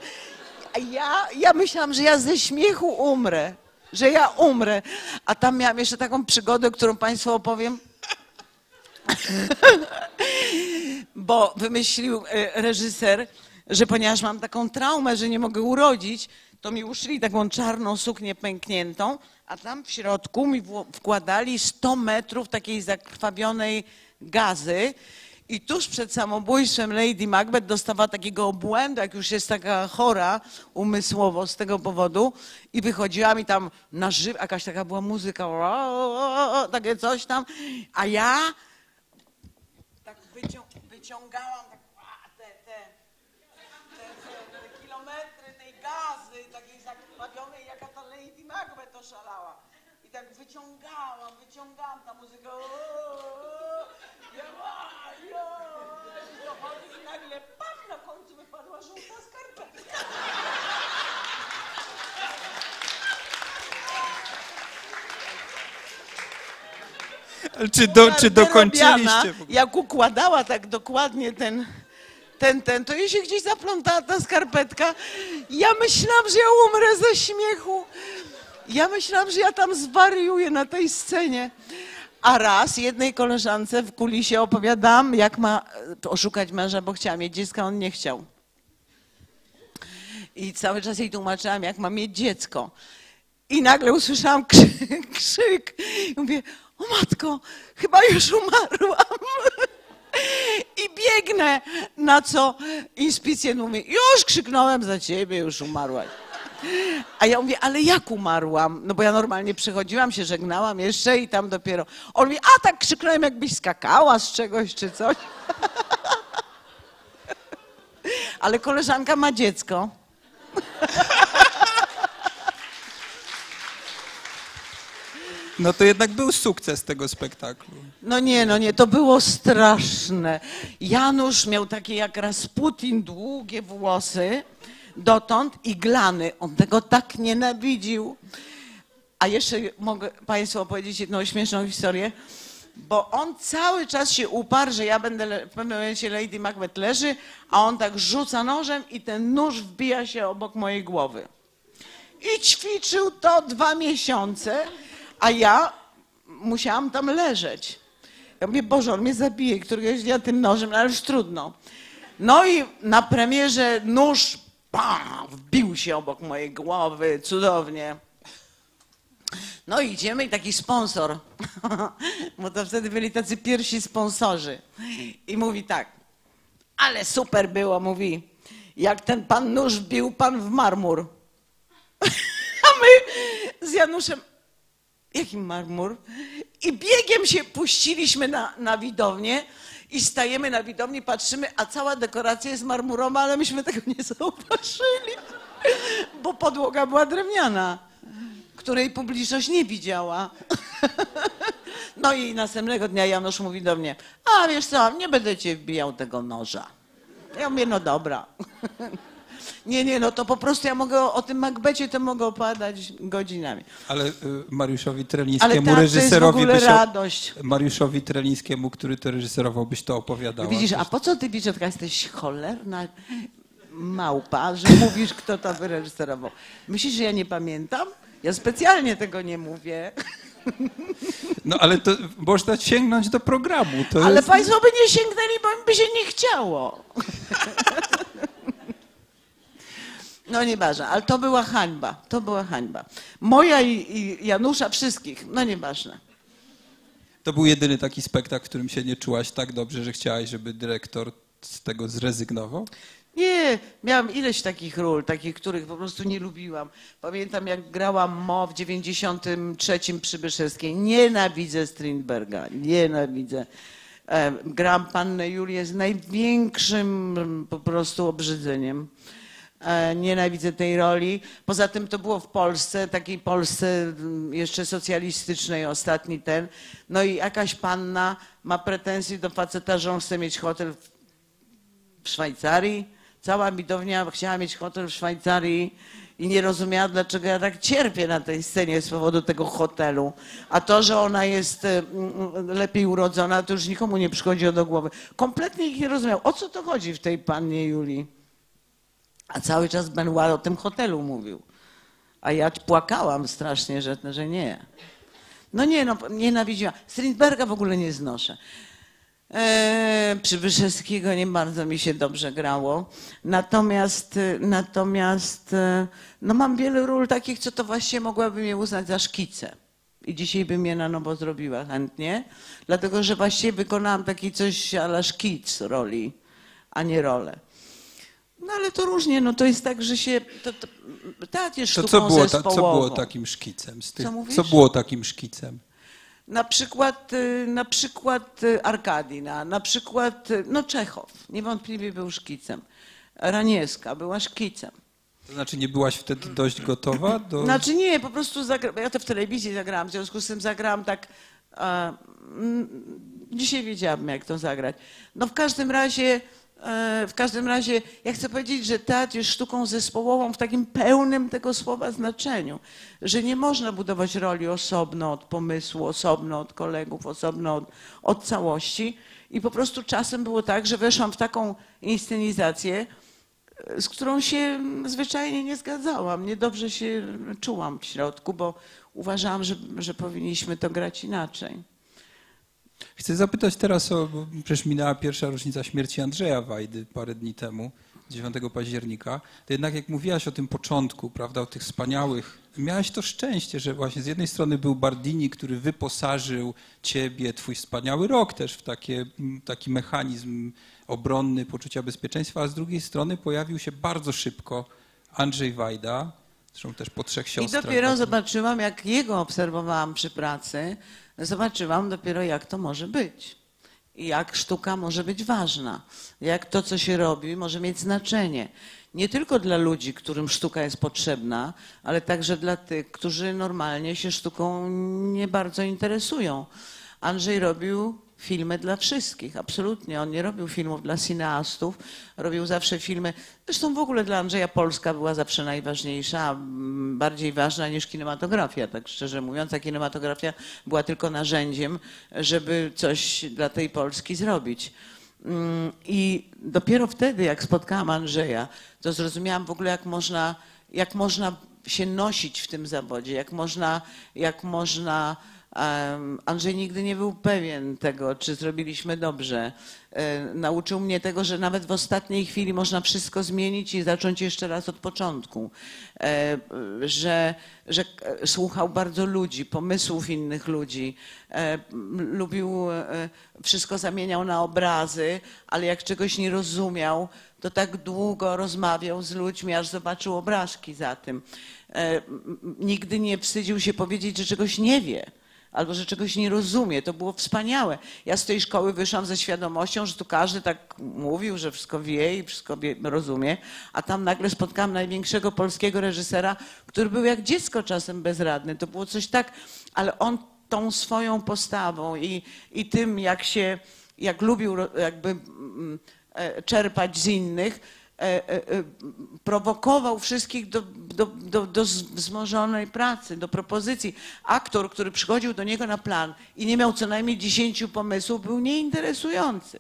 Ja, ja myślałam, że ja ze śmiechu umrę, że ja umrę. A tam miałam jeszcze taką przygodę, którą Państwu opowiem. Bo wymyślił e, reżyser, że ponieważ mam taką traumę, że nie mogę urodzić, to mi uszyli taką czarną suknię pękniętą, a tam w środku mi wkładali 100 metrów takiej zakrwawionej gazy. I tuż przed samobójstwem Lady Macbeth dostała takiego obłędu, jak już jest taka chora umysłowo z tego powodu i wychodziła mi tam na żywo, jakaś taka była muzyka, takie coś tam, a ja wyciągałam tak, a, te, te, te, te, kilometry tej gazy, takiej zakrwawionej, jaka ta Lady Macbeth oszalała. I tak wyciągałam, wyciągałam ta muzyka. o, Ja, ja, i dochodzi i nagle pam, na końcu wypadła żółta skarpetka. Czy, do, czy dokończyliście? Jak układała tak dokładnie ten, ten, ten, to jej się gdzieś zaplątała ta skarpetka. Ja myślałam, że ja umrę ze śmiechu. Ja myślałam, że ja tam zwariuję na tej scenie. A raz jednej koleżance w kulisie opowiadam, jak ma e, oszukać męża, bo chciała mieć dziecko, a on nie chciał. I cały czas jej tłumaczyłam, jak ma mieć dziecko. I nagle usłyszałam krzyk, krzyk. I mówię, o matko, chyba już umarłam. I biegnę, na co inspicjent mówi, już krzyknąłem za ciebie, już umarłaś. A ja mówię, ale jak umarłam? No bo ja normalnie przychodziłam, się żegnałam jeszcze i tam dopiero. On mówi, a tak krzyknąłem, jakbyś skakała z czegoś czy coś. Ale koleżanka ma dziecko. No to jednak był sukces tego spektaklu. No nie, no nie, to było straszne. Janusz miał takie jak Rasputin, długie włosy dotąd i glany. On tego tak nienawidził. A jeszcze mogę Państwu opowiedzieć jedną śmieszną historię, bo on cały czas się uparł, że ja będę, w pewnym momencie Lady Macbeth leży, a on tak rzuca nożem i ten nóż wbija się obok mojej głowy. I ćwiczył to dwa miesiące, a ja musiałam tam leżeć. Ja mówię, Boże, on mnie zabije któregoś dnia tym nożem, no ale już trudno. No i na premierze nóż pam, wbił się obok mojej głowy, cudownie. No i idziemy i taki sponsor, bo to wtedy byli tacy pierwsi sponsorzy. I mówi tak, ale super było, mówi, jak ten pan nóż wbił pan w marmur. A my z Januszem, jaki marmur? I biegiem się puściliśmy na, na widownię i stajemy na widowni, patrzymy, a cała dekoracja jest marmurowa, ale myśmy tego nie zauważyli, bo podłoga była drewniana, której publiczność nie widziała. No i następnego dnia Janusz mówi do mnie, a wiesz co, nie będę cię wbijał tego noża. Ja mówię, no dobra. Nie, nie, no to po prostu ja mogę o, tym Macbecie to mogę opowiadać godzinami. Ale y, Mariuszowi Ale Trelińskiemu, tak, to jest w reżyserowi, ogóle byś o- radość. Mariuszowi Trelińskiemu, który to reżyserował, byś to opowiadała. Widzisz, a po co ty, Biczetka, jesteś cholerna małpa, że mówisz, kto to wyreżyserował? Myślisz, że ja nie pamiętam? Ja specjalnie tego nie mówię. No ale to można sięgnąć do programu. To Ale jest... państwo by nie sięgnęli, bo by się nie chciało. No nieważne, ale to była hańba, to była hańba. Moja i, i Janusza, wszystkich, no nieważne. To był jedyny taki spektakl, w którym się nie czułaś tak dobrze, że chciałaś, żeby dyrektor z tego zrezygnował? Nie, miałam ileś takich ról, takich, których po prostu nie lubiłam. Pamiętam, jak grałam Mo w 93 przy Byszewskiej. Nienawidzę Strindberga, nienawidzę. E, Grałam Pannę Julię z największym mm, po prostu obrzydzeniem. E, Nienawidzę tej roli. Poza tym to było w Polsce, takiej Polsce mm, jeszcze socjalistycznej, ostatni ten. No i jakaś panna ma pretensje do faceta, że on chce mieć hotel w Szwajcarii. Cała widownia chciała mieć hotel w Szwajcarii i nie rozumiała, dlaczego ja tak cierpię na tej scenie z powodu tego hotelu. A to, że ona jest e, mm, lepiej urodzona, to już nikomu nie przychodziło do głowy. Kompletnie ich nie rozumiał. O co to chodzi w tej pannie Julii? A cały czas Benoit o tym hotelu mówił. A ja płakałam strasznie, że, że nie. No nie, no nienawidziłam. Strindberga w ogóle nie znoszę. E, Przybyszewskiego nie bardzo mi się dobrze grało. Natomiast, e, natomiast e, no mam wiele ról takich, co to właściwie mogłabym je uznać za szkice. I dzisiaj bym je na nowo zrobiła chętnie, dlatego że właściwie wykonałam taki coś ala szkic roli, a nie rolę. No ale to różnie, no to jest tak, że się, to, to, teatr jest To sztuką co było, ta, co zespołową. było takim szkicem? Z tych, Co mówisz? co było takim szkicem? Na przykład, y, na przykład y, Arkadina, na przykład, y, no Czechow, niewątpliwie był szkicem. Ranieska była szkicem. To znaczy nie byłaś wtedy dość gotowa do... Znaczy nie, po prostu zagra... ja to w telewizji zagrałam, w związku z tym zagrałam tak, a, mm, dzisiaj wiedziałabym jak to zagrać. No w każdym razie W każdym razie ja chcę powiedzieć, że teatr jest sztuką zespołową w takim pełnym tego słowa znaczeniu, że nie można budować roli osobno od pomysłu, osobno od kolegów, osobno od, od całości. I po prostu czasem było tak, że weszłam w taką inscenizację, e, z którą się zwyczajnie nie zgadzałam. Niedobrze się czułam w środku, bo uważałam, że, że powinniśmy to grać inaczej. Chcę zapytać teraz o, bo przecież minęła pierwsza rocznica śmierci Andrzeja Wajdy parę dni temu, 9 października. To jednak jak mówiłaś o tym początku, prawda, o tych wspaniałych, miałaś to szczęście, że właśnie z jednej strony był Bardini, który wyposażył ciebie, twój wspaniały rok też w takie, taki mechanizm obronny, poczucia bezpieczeństwa, a z drugiej strony pojawił się bardzo szybko Andrzej Wajda, zresztą też po trzech I siostrach. dopiero tak? zobaczyłam, jak jego obserwowałam przy pracy, zobaczyłam dopiero, jak to może być. Jak sztuka może być ważna. Jak to, co się robi, może mieć znaczenie. Nie tylko dla ludzi, którym sztuka jest potrzebna, ale także dla tych, którzy normalnie się sztuką nie bardzo interesują. Andrzej robił filmy dla wszystkich, absolutnie. On nie robił filmów dla cineastów, robił zawsze filmy. Zresztą w ogóle dla Andrzeja Polska była zawsze najważniejsza, bardziej ważna niż kinematografia, tak szczerze mówiąc. A kinematografia była tylko narzędziem, żeby coś dla tej Polski zrobić. Mm, I dopiero wtedy, jak spotkałam Andrzeja, to zrozumiałam w ogóle, jak można, jak można się nosić w tym zawodzie, jak można, jak można Andrzej nigdy nie był pewien tego, czy zrobiliśmy dobrze. E, Nauczył mnie tego, że nawet w ostatniej chwili można wszystko zmienić i zacząć jeszcze raz od początku. E, Że, że e, słuchał bardzo ludzi, pomysłów innych ludzi. Lubił, wszystko zamieniał na obrazy, ale jak czegoś nie rozumiał, to tak długo rozmawiał z ludźmi, aż zobaczył obrazki za tym. Nigdy nie wstydził się powiedzieć, że czegoś nie wie albo że czegoś nie rozumie. To było wspaniałe. Ja z tej szkoły wyszłam ze świadomością, że tu każdy tak mówił, że wszystko wie i wszystko rozumie, a tam nagle spotkałam największego polskiego reżysera, który był jak dziecko czasem bezradny. To było coś tak, ale on tą swoją postawą i, i tym, jak się, jak lubił jakby mm, e, czerpać z innych, prowokował wszystkich do, do, do, do wzmożonej pracy, do propozycji. Aktor, który przychodził do niego na plan i nie miał co najmniej dziesięciu pomysłów, był nieinteresujący.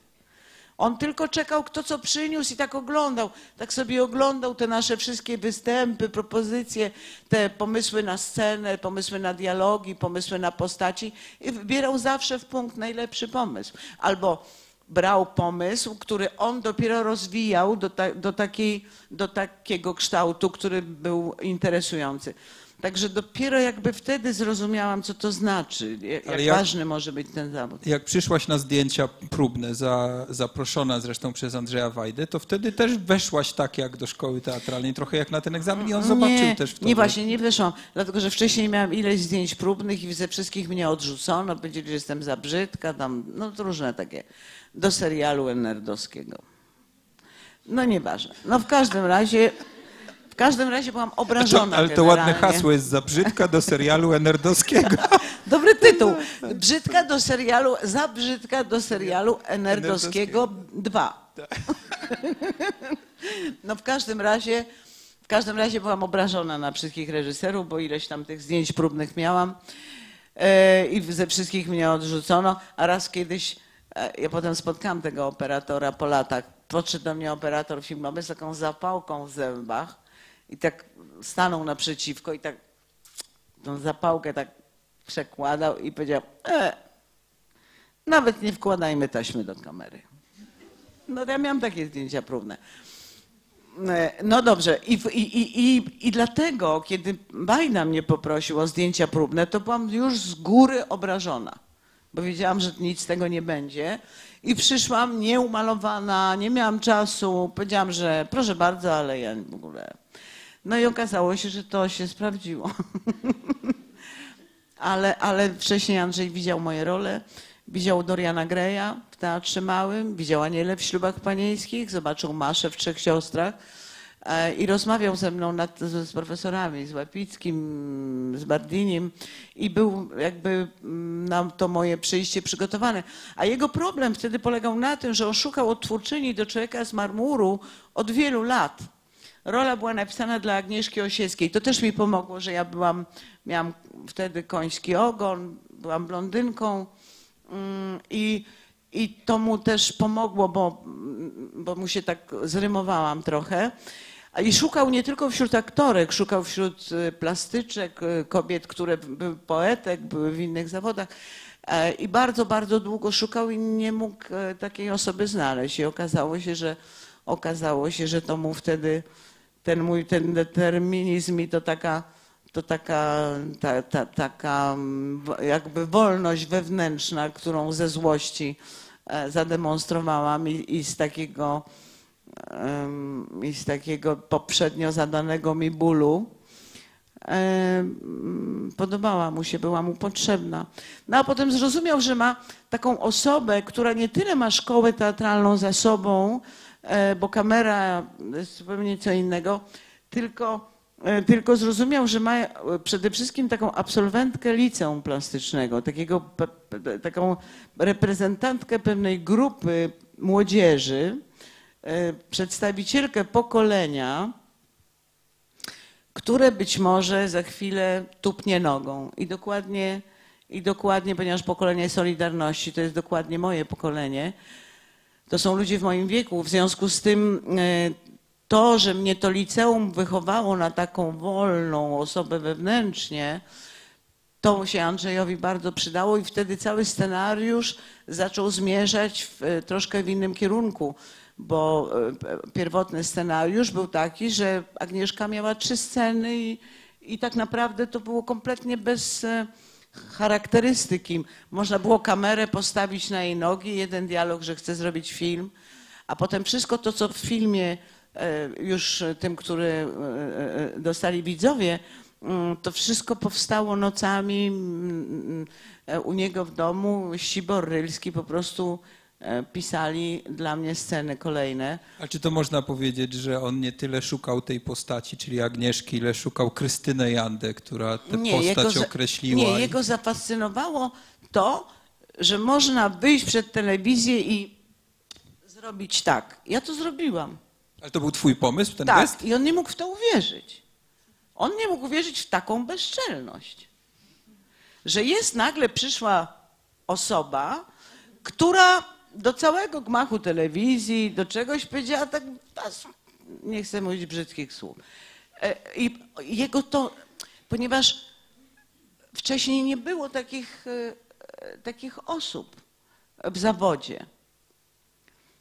On tylko czekał, kto co przyniósł i tak oglądał. Tak sobie oglądał te nasze wszystkie występy, propozycje, te pomysły na scenę, pomysły na dialogi, pomysły na postaci i wybierał zawsze w punkt najlepszy pomysł. Albo brał pomysł, który on dopiero rozwijał do, ta, do, takiej, do takiego kształtu, który był interesujący. Także dopiero jakby wtedy zrozumiałam, co to znaczy, jak, jak ważny może być ten zawód. Jak przyszłaś na zdjęcia próbne, za, zaproszona zresztą przez Andrzeja Wajdę, to wtedy też weszłaś tak jak do szkoły teatralnej, trochę jak na ten egzamin i on zobaczył nie, też w to. Nie, właśnie, nie wyszłam, dlatego że wcześniej miałam ileś zdjęć próbnych i ze wszystkich mnie odrzucono. Powiedzieli, że jestem za brzydka, tam, no to różne takie, do serialu nerdowskiego. No nieważne. No w każdym razie, w każdym razie byłam To, obrażona ale to ładne generalnie. hasło jest za brzydka do serialu enerdowskiego. Dobry tytuł. Brzydka do serialu, za brzydka do serialu Enerdowskiego 2. No w każdym razie, w każdym razie byłam obrażona na wszystkich reżyserów, bo ileś tam tych zdjęć próbnych miałam e, i ze wszystkich mnie odrzucono, a raz kiedyś, ja potem spotkałam tego operatora po latach, podszedł do mnie operator filmowy z taką zapałką w zębach i tak stanął naprzeciwko i tak tą zapałkę tak przekładał i powiedział, e, nawet nie wkładajmy taśmy do kamery. No ja miałam takie zdjęcia próbne. E, No dobrze, I, i, i, i, dlatego, kiedy Bajda mnie poprosił o zdjęcia próbne, to byłam już z góry obrażona, bo wiedziałam, że nic z tego nie będzie. I przyszłam nieumalowana, nie miałam czasu, powiedziałam, że proszę bardzo, ale ja w ogóle. No i okazało się, że to się sprawdziło. ale, ale wcześniej Andrzej widział moje role, widział Doriana Greya w Teatrze Małym, widział Aniele w Ślubach Panieńskich, zobaczył Maszę w Trzech Siostrach. E, i rozmawiał ze mną nad, z, z profesorami, z Łapickim, z Bardinim i był jakby mm, na to moje przyjście przygotowany. A jego problem wtedy polegał na tym, że on szukał odtwórczyni do człowieka z marmuru od wielu lat. Rola była napisana dla Agnieszki Osieckiej. To też mi pomogło, że ja byłam, miałam wtedy koński ogon, byłam blondynką mm, i, i to mu też pomogło, bo, bo mu się tak zrymowałam trochę. I szukał nie tylko wśród aktorek, szukał wśród y, plastyczek, y, kobiet, które były poetek, były w innych zawodach. E, I bardzo, bardzo długo szukał i nie mógł e, takiej osoby znaleźć. I okazało się, że okazało się, że to mu wtedy ten mój ten determinizm i to taka, to taka, ta, ta, taka jakby wolność wewnętrzna, którą ze złości e, zademonstrowałam i, i z takiego i z takiego poprzednio zadanego mi bólu podobała mu się, była mu potrzebna. No a potem zrozumiał, że ma taką osobę, która nie tyle ma szkołę teatralną za sobą, e, bo kamera jest zupełnie co innego, tylko, e, tylko zrozumiał, że ma e, przede wszystkim taką absolwentkę liceum plastycznego, takiego, taką reprezentantkę pewnej grupy młodzieży, przedstawicielkę pokolenia, które być może za chwilę tupnie nogą. I dokładnie, i dokładnie, ponieważ pokolenie Solidarności to jest dokładnie moje pokolenie, to są ludzie w moim wieku. W związku z tym e, to, że mnie to liceum wychowało na taką wolną osobę wewnętrznie, to się Andrzejowi bardzo przydało i wtedy cały scenariusz zaczął zmierzać w, e, troszkę w innym kierunku, bo e, pierwotny scenariusz był taki, że Agnieszka miała trzy sceny i, i tak naprawdę to było kompletnie bez e, charakterystyki. Można było kamerę postawić na jej nogi, jeden dialog, że chce zrobić film, a potem wszystko to, co w filmie e, już tym, który dostali widzowie, mm, to wszystko powstało nocami mm, e, u niego w domu. Sibor Rylski po prostu pisali dla mnie sceny kolejne. A czy to można powiedzieć, że on nie tyle szukał tej postaci, czyli Agnieszki, ile szukał Krystynę Jandę, która tę postać za- określiła? Nie, i- jego zafascynowało to, że można wyjść przed telewizję i zrobić tak. Ja to zrobiłam. Ale to był twój pomysł, ten tak. gest? I on nie mógł w to uwierzyć. On nie mógł uwierzyć w taką bezczelność. Że jest nagle przyszła osoba, która do całego gmachu telewizji, do czegoś powiedziała tak, nie chcę mówić brzydkich słów. E, I jego to, ponieważ wcześniej nie było takich, e, takich osób w zawodzie.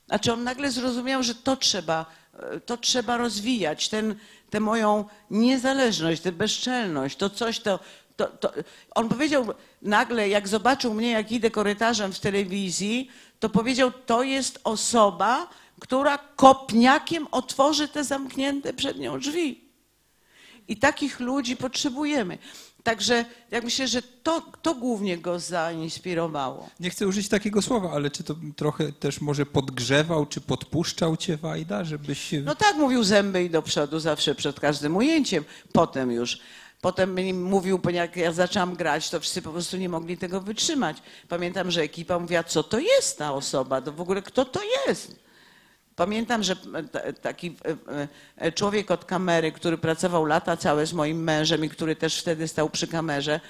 Znaczy on nagle zrozumiał, że to trzeba, e, to trzeba rozwijać, ten, tę moją niezależność, tę bezczelność, to coś, to, to, to... On powiedział nagle, jak zobaczył mnie, jak idę korytarzem w telewizji, to powiedział, to jest osoba, która kopniakiem otworzy te zamknięte przed nią drzwi. I takich ludzi potrzebujemy. Także ja myślę, że to, to głównie go zainspirowało. Nie chcę użyć takiego słowa, ale czy to trochę też może podgrzewał, czy podpuszczał cię Wajda, żebyś. No tak mówił zęby i do przodu zawsze przed każdym ujęciem. Potem już. Potem mi mówił, jak ja zaczęłam grać, to wszyscy po prostu nie mogli tego wytrzymać. Pamiętam, że ekipa mówiła, co to jest ta osoba, to w ogóle kto to jest? Pamiętam, że ta- taki e, e, człowiek od kamery, który pracował lata całe z moim mężem i który też wtedy stał przy kamerze,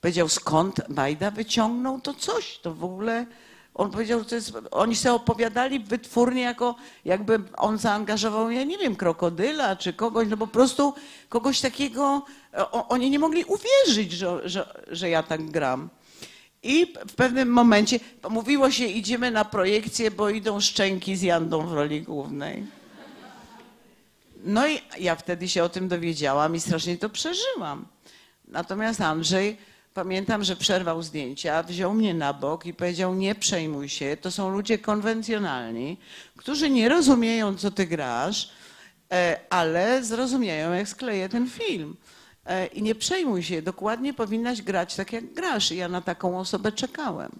powiedział, skąd Bajda wyciągnął to coś, to w ogóle... On powiedział, że to jest, oni sobie opowiadali wytwórnie, jako jakby on zaangażował, ja nie wiem, krokodyla czy kogoś, no po prostu kogoś takiego, o, oni nie mogli uwierzyć, że, że, że ja tak gram. I w pewnym momencie mówiło się, idziemy na projekcję, bo idą szczęki z Jandą w roli głównej. No i ja wtedy się o tym dowiedziałam i strasznie to przeżyłam. Natomiast Andrzej, pamiętam, że przerwał zdjęcia, wziął mnie na bok i powiedział: Nie przejmuj się, to są ludzie konwencjonalni, którzy nie rozumieją, co ty grasz, e, ale zrozumieją, jak skleję ten film. E, I nie przejmuj się, dokładnie powinnaś grać tak, jak grasz. I ja na taką osobę czekałem.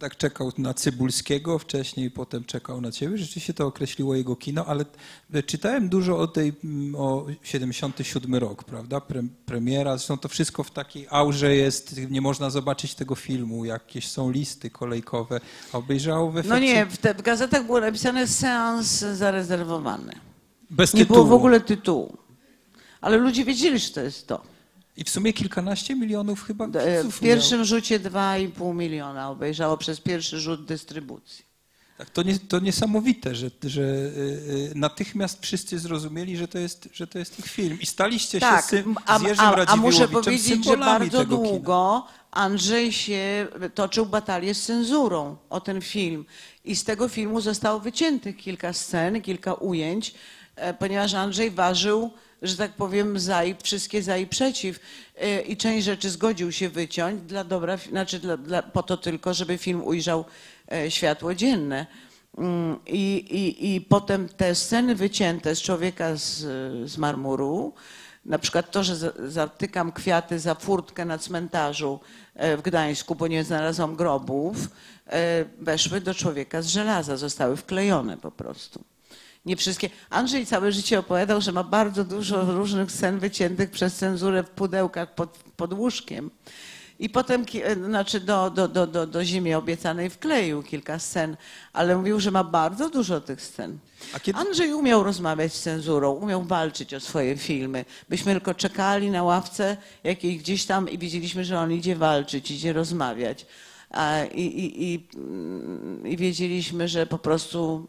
Tak czekał na Cybulskiego wcześniej, potem czekał na ciebie. Rzeczywiście to określiło jego kino, ale czytałem dużo o tej, mm, o 77 rok, prawda? Pre, premiera, zresztą to wszystko w takiej aurze jest, nie można zobaczyć tego filmu, jakieś są listy kolejkowe, a obejrzało w efekcie No nie, w, te, w gazetach było napisane seans zarezerwowany. bez Nie tytułu. było w ogóle tytułu. Ale ludzie wiedzieli, że to jest to. I w sumie kilkanaście milionów chyba E, widzów W pierwszym rzucie 2,5 miliona obejrzało przez pierwszy rzut dystrybucji. miał. Tak, to, nie, to niesamowite, że, że y, y, natychmiast wszyscy zrozumieli, że to jest, że to jest ich film. I staliście się z, Tak, a, z Jerzym a, a Radziwiłłowiczem muszę powiedzieć, że symbolami bardzo tego kina. długo Andrzej się toczył batalię z cenzurą o ten film. I z tego filmu zostało wyciętych kilka scen, kilka ujęć, e, ponieważ Andrzej ważył, że tak powiem, za i, wszystkie za i przeciw. E, I część rzeczy zgodził się wyciąć dla dobra, znaczy dla, dla, po to tylko, żeby film ujrzał e, światło dzienne. Mm, I, i, I potem te sceny wycięte z człowieka z, z marmuru, na przykład to, że za- zatykam kwiaty za furtkę na cmentarzu e, w Gdańsku, bo nie znalazłam grobów, weszły do człowieka z żelaza, zostały wklejone po prostu. Nie wszystkie. Andrzej całe życie opowiadał, że ma bardzo dużo różnych scen wyciętych przez cenzurę w pudełkach pod, pod łóżkiem. I potem, e, znaczy do, do, do, do, do Ziemi Obiecanej wkleił kilka scen, ale mówił, że ma bardzo dużo tych scen. Kiedy, Andrzej umiał rozmawiać z cenzurą, umiał walczyć o swoje filmy. Myśmy tylko czekali na ławce jakiej gdzieś tam i wiedzieliśmy, że on idzie walczyć, idzie rozmawiać. I, i, i, mm, I wiedzieliśmy, że po prostu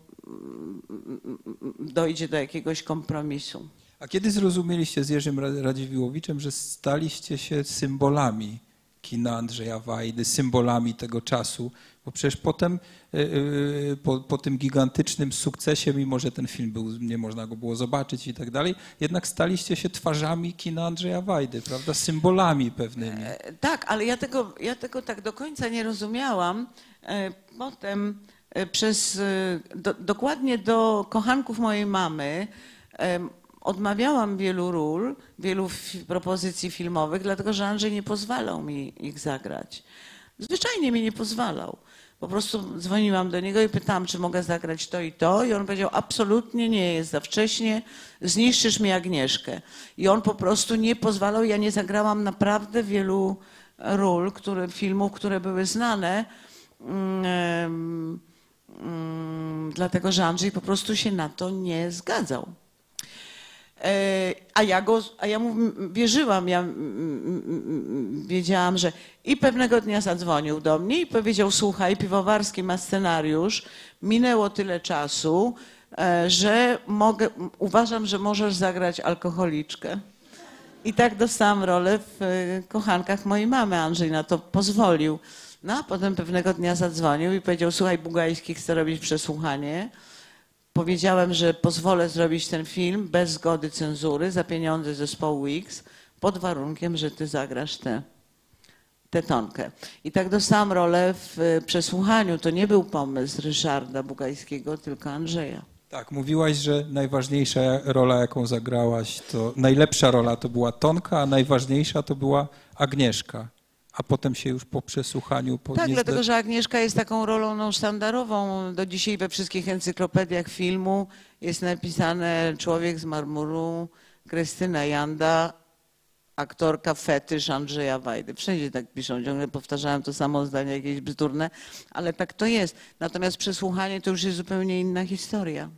dojdzie do jakiegoś kompromisu. a kiedy zrozumieliście z Jerzym Ra- Radziwiłłowiczem, że staliście się symbolami kina Andrzeja Wajdy, symbolami tego czasu? Bo przecież potem, y, y, po, po tym gigantycznym sukcesie, mimo że ten film był, nie można go było zobaczyć i tak dalej, jednak staliście się twarzami kina Andrzeja Wajdy, prawda? Symbolami pewnymi. E, Tak, ale ja tego, ja tego tak do końca nie rozumiałam. E, Potem przez, e, do, dokładnie do kochanków mojej mamy odmawiałam wielu ról, wielu propozycji filmowych, dlatego że Andrzej nie pozwalał mi ich zagrać. Zwyczajnie mi nie pozwalał. Po prostu dzwoniłam do niego i pytałam, czy mogę zagrać to i to. I on powiedział, absolutnie nie, jest za wcześnie, zniszczysz mi Agnieszkę. I on po prostu nie pozwalał, ja nie zagrałam naprawdę wielu ról, które, filmów, które były znane, mm, dlatego że Andrzej po prostu się na to nie zgadzał. E, A ja, go, a ja mu wierzyłam, ja mm, mm, mm, wiedziałam, że i pewnego dnia zadzwonił do mnie i powiedział, słuchaj, Piwowarski ma scenariusz, minęło tyle czasu, e, że mogę, uważam, że możesz zagrać alkoholiczkę. I tak dostałam rolę w e, Kochankach mojej mamy. Andrzej na to pozwolił. No a potem pewnego dnia zadzwonił i powiedział, słuchaj, Bugajski chce robić przesłuchanie. Powiedziałem, że pozwolę zrobić ten film bez zgody cenzury za pieniądze zespołu X, pod warunkiem, że ty zagrasz tę tę tonkę. I tak dostałam rolę w e, przesłuchaniu. To nie był pomysł Ryszarda Bugajskiego, tylko Andrzeja. Tak, mówiłaś, że najważniejsza rola, jaką zagrałaś, to najlepsza rola to była Tonka, a najważniejsza to była Agnieszka. A potem się już po przesłuchaniu... Po Tak, dlatego że Agnieszka jest taką rolą no, sztandarową. Do dzisiaj we wszystkich encyklopediach filmu jest napisane Człowiek z marmuru, Krystyna Janda, aktorka fetysz Andrzeja Wajdy. Wszędzie tak piszą, ciągle powtarzałem to samo zdanie, jakieś bzdurne, ale tak to jest. Natomiast przesłuchanie to już jest zupełnie inna historia.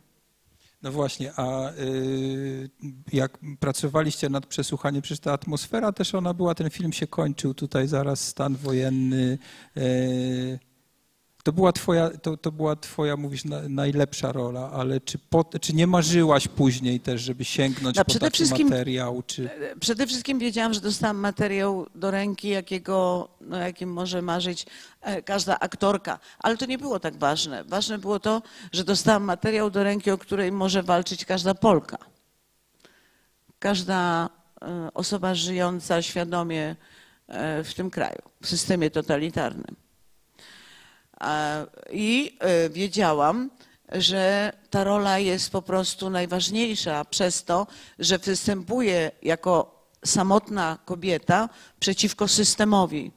No właśnie, a y, jak pracowaliście nad przesłuchaniem, przecież ta atmosfera też ona była, ten film się kończył, tutaj zaraz stan wojenny. y, To była twoja, to, to była twoja, mówisz, na, najlepsza rola, ale czy, po, czy nie marzyłaś później też, żeby sięgnąć No, po taki wszystkim- materiał? Czy... Przede wszystkim wiedziałam, że dostałam materiał do ręki, jakiego, no, jakim może marzyć e, każda aktorka. Ale to nie było tak ważne. Ważne było to, że dostałam materiał do ręki, o której może walczyć każda Polka. Każda e, osoba żyjąca świadomie e, w tym kraju, w systemie totalitarnym. I e, wiedziałam, że ta rola jest po prostu najważniejsza przez to, że występuje jako samotna kobieta przeciwko systemowi.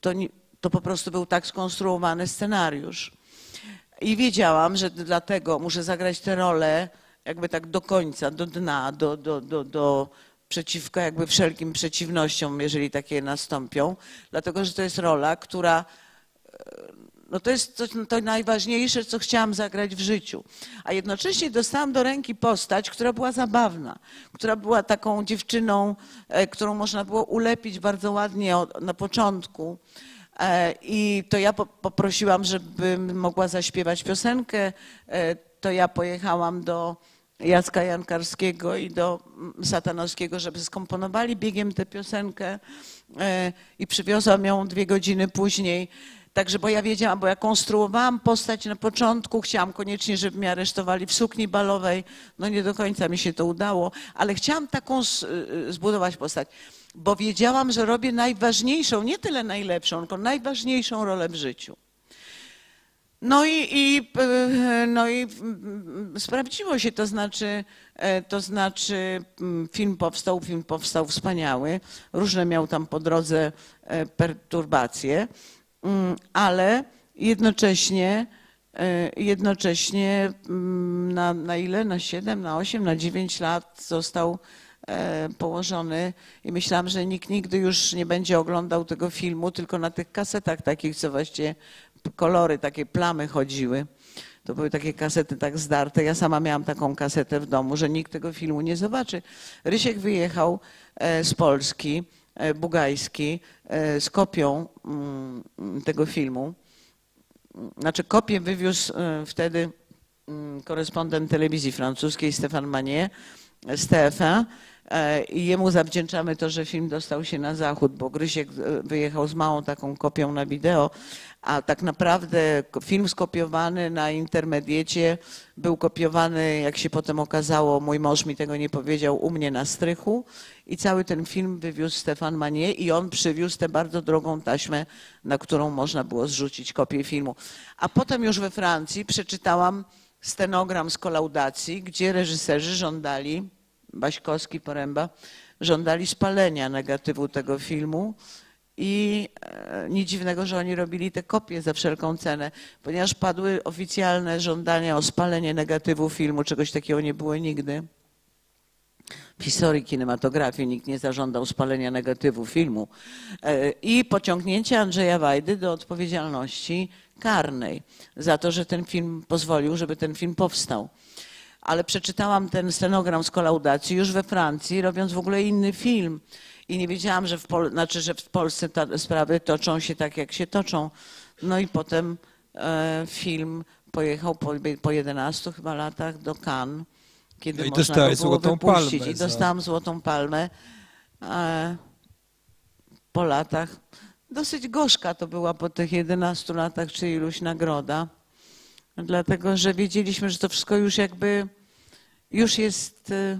To, to po prostu był tak skonstruowany scenariusz. I wiedziałam, że dlatego muszę zagrać tę rolę jakby tak do końca, do dna, do, do, do, do przeciwko jakby wszelkim przeciwnościom, jeżeli takie nastąpią, dlatego że to jest rola, która no to jest to, to najważniejsze, co chciałam zagrać w życiu. A jednocześnie dostałam do ręki postać, która była zabawna, która była taką dziewczyną, e, którą można było ulepić bardzo ładnie na początku. E, I to ja po, poprosiłam, żebym mogła zaśpiewać piosenkę. E, to ja pojechałam do Jacka Jankarskiego i do mm, Satanowskiego, żeby skomponowali biegiem tę piosenkę i przywiozłam ją dwie godziny później. Także, bo ja wiedziałam, bo ja konstruowałam postać na początku, chciałam koniecznie, żeby mnie aresztowali w sukni balowej. No nie do końca mi się to udało, ale chciałam taką z- y, zbudować postać, bo wiedziałam, że robię najważniejszą, nie tyle najlepszą, tylko najważniejszą rolę w życiu. No i, i, y, no i sprawdziło się, to znaczy, e, to znaczy mm, film powstał, film powstał wspaniały, różne miał tam po drodze e, perturbacje, ale jednocześnie, e, jednocześnie mm, na, na ile? Na 7, na 8, na 9 lat został e, położony i myślałam, że nikt nigdy już nie będzie oglądał tego filmu, tylko na tych kasetach takich, co właściwie kolory, takie plamy chodziły. To były takie kasety tak zdarte. Ja sama miałam taką kasetę w domu, że nikt tego filmu nie zobaczy. Rysiek wyjechał e, z Polski, Bugajski, e, z kopią mm, tego filmu. Znaczy kopię wywiózł e, wtedy mm, korespondent telewizji francuskiej Stéphane Manier z TF1 e, i jemu zawdzięczamy to, że film dostał się na zachód, bo Grysiek e, wyjechał z małą taką kopią na wideo, a tak naprawdę film skopiowany na intermediecie był kopiowany, jak się potem okazało, mój mąż mi tego nie powiedział, u mnie na strychu i cały ten film wywiózł Stefan Manier i on przywiózł tę bardzo drogą taśmę, na którą można było zrzucić kopię filmu. A potem już we Francji przeczytałam stenogram z kolaudacji, gdzie reżyserzy żądali, Baśkowski, Poręba, żądali spalenia negatywu tego filmu i e, nic dziwnego, że oni robili te kopie za wszelką cenę, ponieważ padły oficjalne żądania o spalenie negatywu filmu, czegoś takiego nie było nigdy. W historii kinematografii nikt nie zażądał spalenia negatywu filmu. E, I pociągnięcie Andrzeja Wajdy do odpowiedzialności karnej za to, że ten film pozwolił, żeby ten film powstał. Ale przeczytałam ten scenogram z kolaudacji już we Francji, robiąc w ogóle inny film. I nie wiedziałam, że w, Pol- znaczy, że w Polsce te sprawy toczą się tak, jak się toczą. No i potem e, film pojechał po, po 11 chyba latach do Cannes, kiedy No i można go było wypuścić. Palmę I dostałam Złotą Palmę e, po latach. Dosyć gorzka to była po tych 11 latach, czy iluś nagroda. Dlatego, że wiedzieliśmy, że to wszystko już jakby już jest e,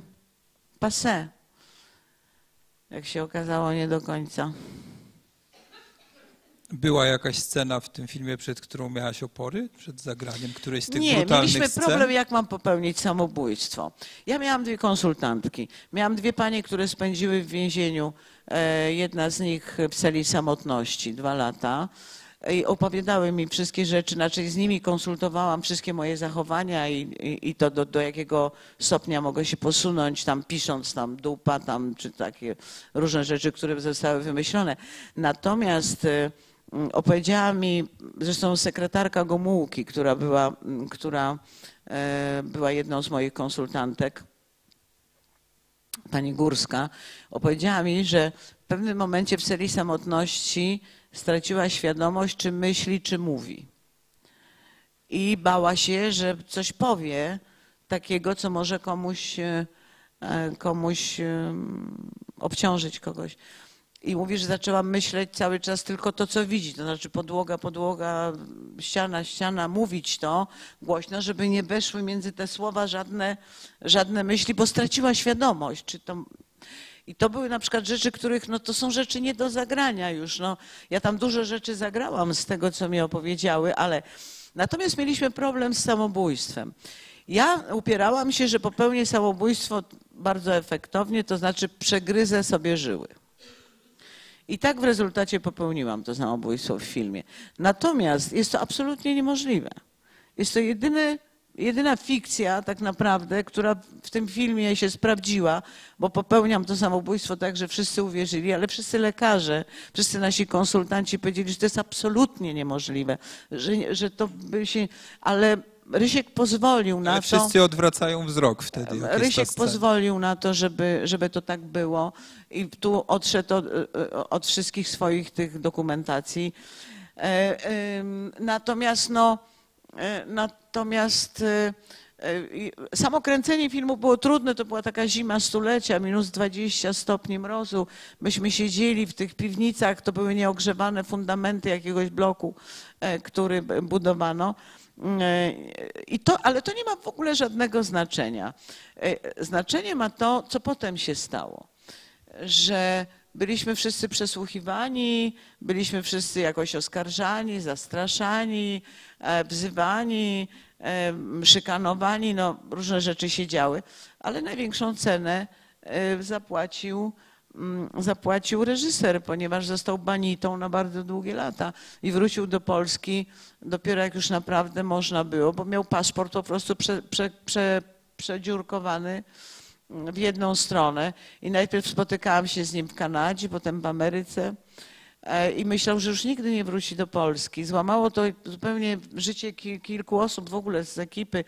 passé. Jak się okazało, nie do końca. Była jakaś scena w tym filmie, przed którą miałaś opory? Przed zagraniem którejś z tych Nie, brutalnych mieliśmy scen? problem, jak mam popełnić samobójstwo. Ja miałam dwie konsultantki. Miałam dwie panie, które spędziły w więzieniu. E, jedna z nich w celi samotności, dwa lata. I opowiadały mi wszystkie rzeczy, znaczy z nimi konsultowałam wszystkie moje zachowania i, i, i to do, do jakiego stopnia mogę się posunąć, tam pisząc tam dupa, tam, czy takie różne rzeczy, które zostały wymyślone. Natomiast e, Mm, opowiedziała mi, zresztą sekretarka Gomułki, która była, mm, która e, była jedną z moich konsultantek, pani Górska, opowiedziała mi, że w pewnym momencie w celi samotności straciła świadomość, czy myśli, czy mówi. I bała się, że coś powie takiego, co może komuś, e, e, komuś em, obciążyć kogoś. I mówi, że zaczęła myśleć cały czas tylko to, co widzi. To znaczy podłoga, podłoga, ściana, ściana, mówić to głośno, żeby nie weszły między te słowa żadne, żadne myśli, bo straciła świadomość. Czy to... I to były na przykład rzeczy, których, no to są rzeczy nie do zagrania już. No, ja tam dużo rzeczy zagrałam z tego, co mi opowiedziały, ale natomiast mieliśmy problem z samobójstwem. Ja upierałam się, że popełnię samobójstwo bardzo efektownie, to znaczy przegryzę sobie żyły. I tak w rezultacie popełniłam to samobójstwo w filmie. Natomiast jest to absolutnie niemożliwe. Jest to jedyny, jedyna fikcja tak naprawdę, która w tym filmie się sprawdziła, bo popełniam to samobójstwo tak, że wszyscy uwierzyli, ale wszyscy lekarze, wszyscy nasi konsultanci powiedzieli, że to jest absolutnie niemożliwe, że, że to by się... Ale Rysiek pozwolił na Ale to... wszyscy odwracają wzrok wtedy. Rysiek scena. pozwolił na to, żeby, żeby to tak było i tu odszedł od, od wszystkich swoich tych dokumentacji. E, Natomiast no, natomiast e, e, samo kręcenie filmu było trudne, to była taka zima stulecia, minus 20 stopni mrozu. Myśmy siedzieli w tych piwnicach, to były nieogrzewane fundamenty jakiegoś bloku, e, który budowano. E, I to, ale to nie ma w ogóle żadnego znaczenia. E, Znaczenie ma to, co potem się stało. Że byliśmy wszyscy przesłuchiwani, byliśmy wszyscy jakoś oskarżani, zastraszani, e, wzywani, e, szykanowani, no różne rzeczy się działy, ale największą cenę e, zapłacił mm, zapłacił reżyser, ponieważ został banitą na bardzo długie lata i wrócił do Polski dopiero jak już naprawdę można było, bo miał paszport po prostu prze, prze, prze, przedziurkowany w jedną stronę. I najpierw spotykałam się z nim w Kanadzie, potem w Ameryce. e, i myślał, że już nigdy nie wróci do Polski. Złamało to zupełnie życie ki- kilku osób w ogóle z ekipy.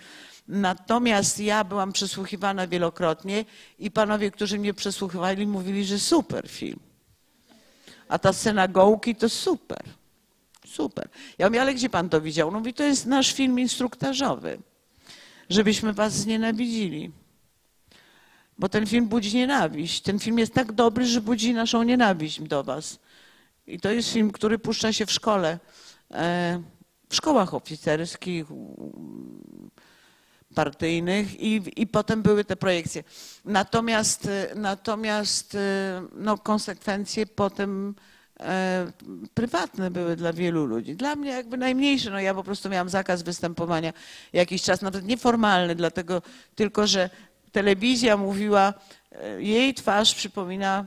Natomiast ja byłam przesłuchiwana wielokrotnie i panowie, którzy mnie przesłuchiwali, mówili, że super film. A ta scena gołki to super. Super. Ja mówię, ale gdzie pan to widział? On mówi, to jest nasz film instruktażowy, żebyśmy was znienawidzili. Bo ten film budzi nienawiść. Ten film jest tak dobry, że budzi naszą nienawiść do was. I to jest film, który puszcza się w szkole, e, w szkołach oficerskich, partyjnych i, i potem były te projekcje. Natomiast, e, natomiast e, no, konsekwencje potem prywatne były dla wielu ludzi. Dla mnie jakby najmniejsze, no ja po prostu miałam zakaz występowania jakiś czas, nawet nieformalny, dlatego tylko, że telewizja mówiła, jej twarz przypomina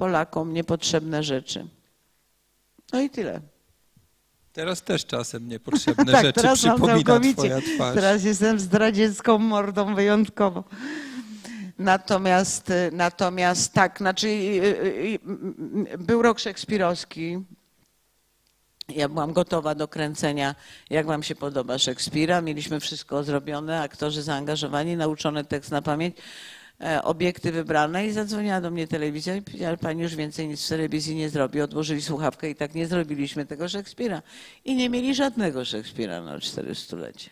Polakom niepotrzebne rzeczy. No i tyle. Teraz też czasem niepotrzebne Tak, rzeczy teraz przypomina twoja twarz. Teraz jestem zdradziecką mordą wyjątkowo. Natomiast, natomiast tak, znaczy y, y, y, był rok szekspirowski. Ja byłam gotowa do kręcenia, jak wam się podoba Szekspira. Mieliśmy wszystko zrobione, aktorzy zaangażowani, nauczony tekst na pamięć, obiekty wybrane i zadzwoniła do mnie telewizja i powiedziała, pani już więcej nic w telewizji nie zrobi. Odłożyli słuchawkę i tak nie zrobiliśmy tego Szekspira. I nie mieli żadnego Szekspira na 400-lecie.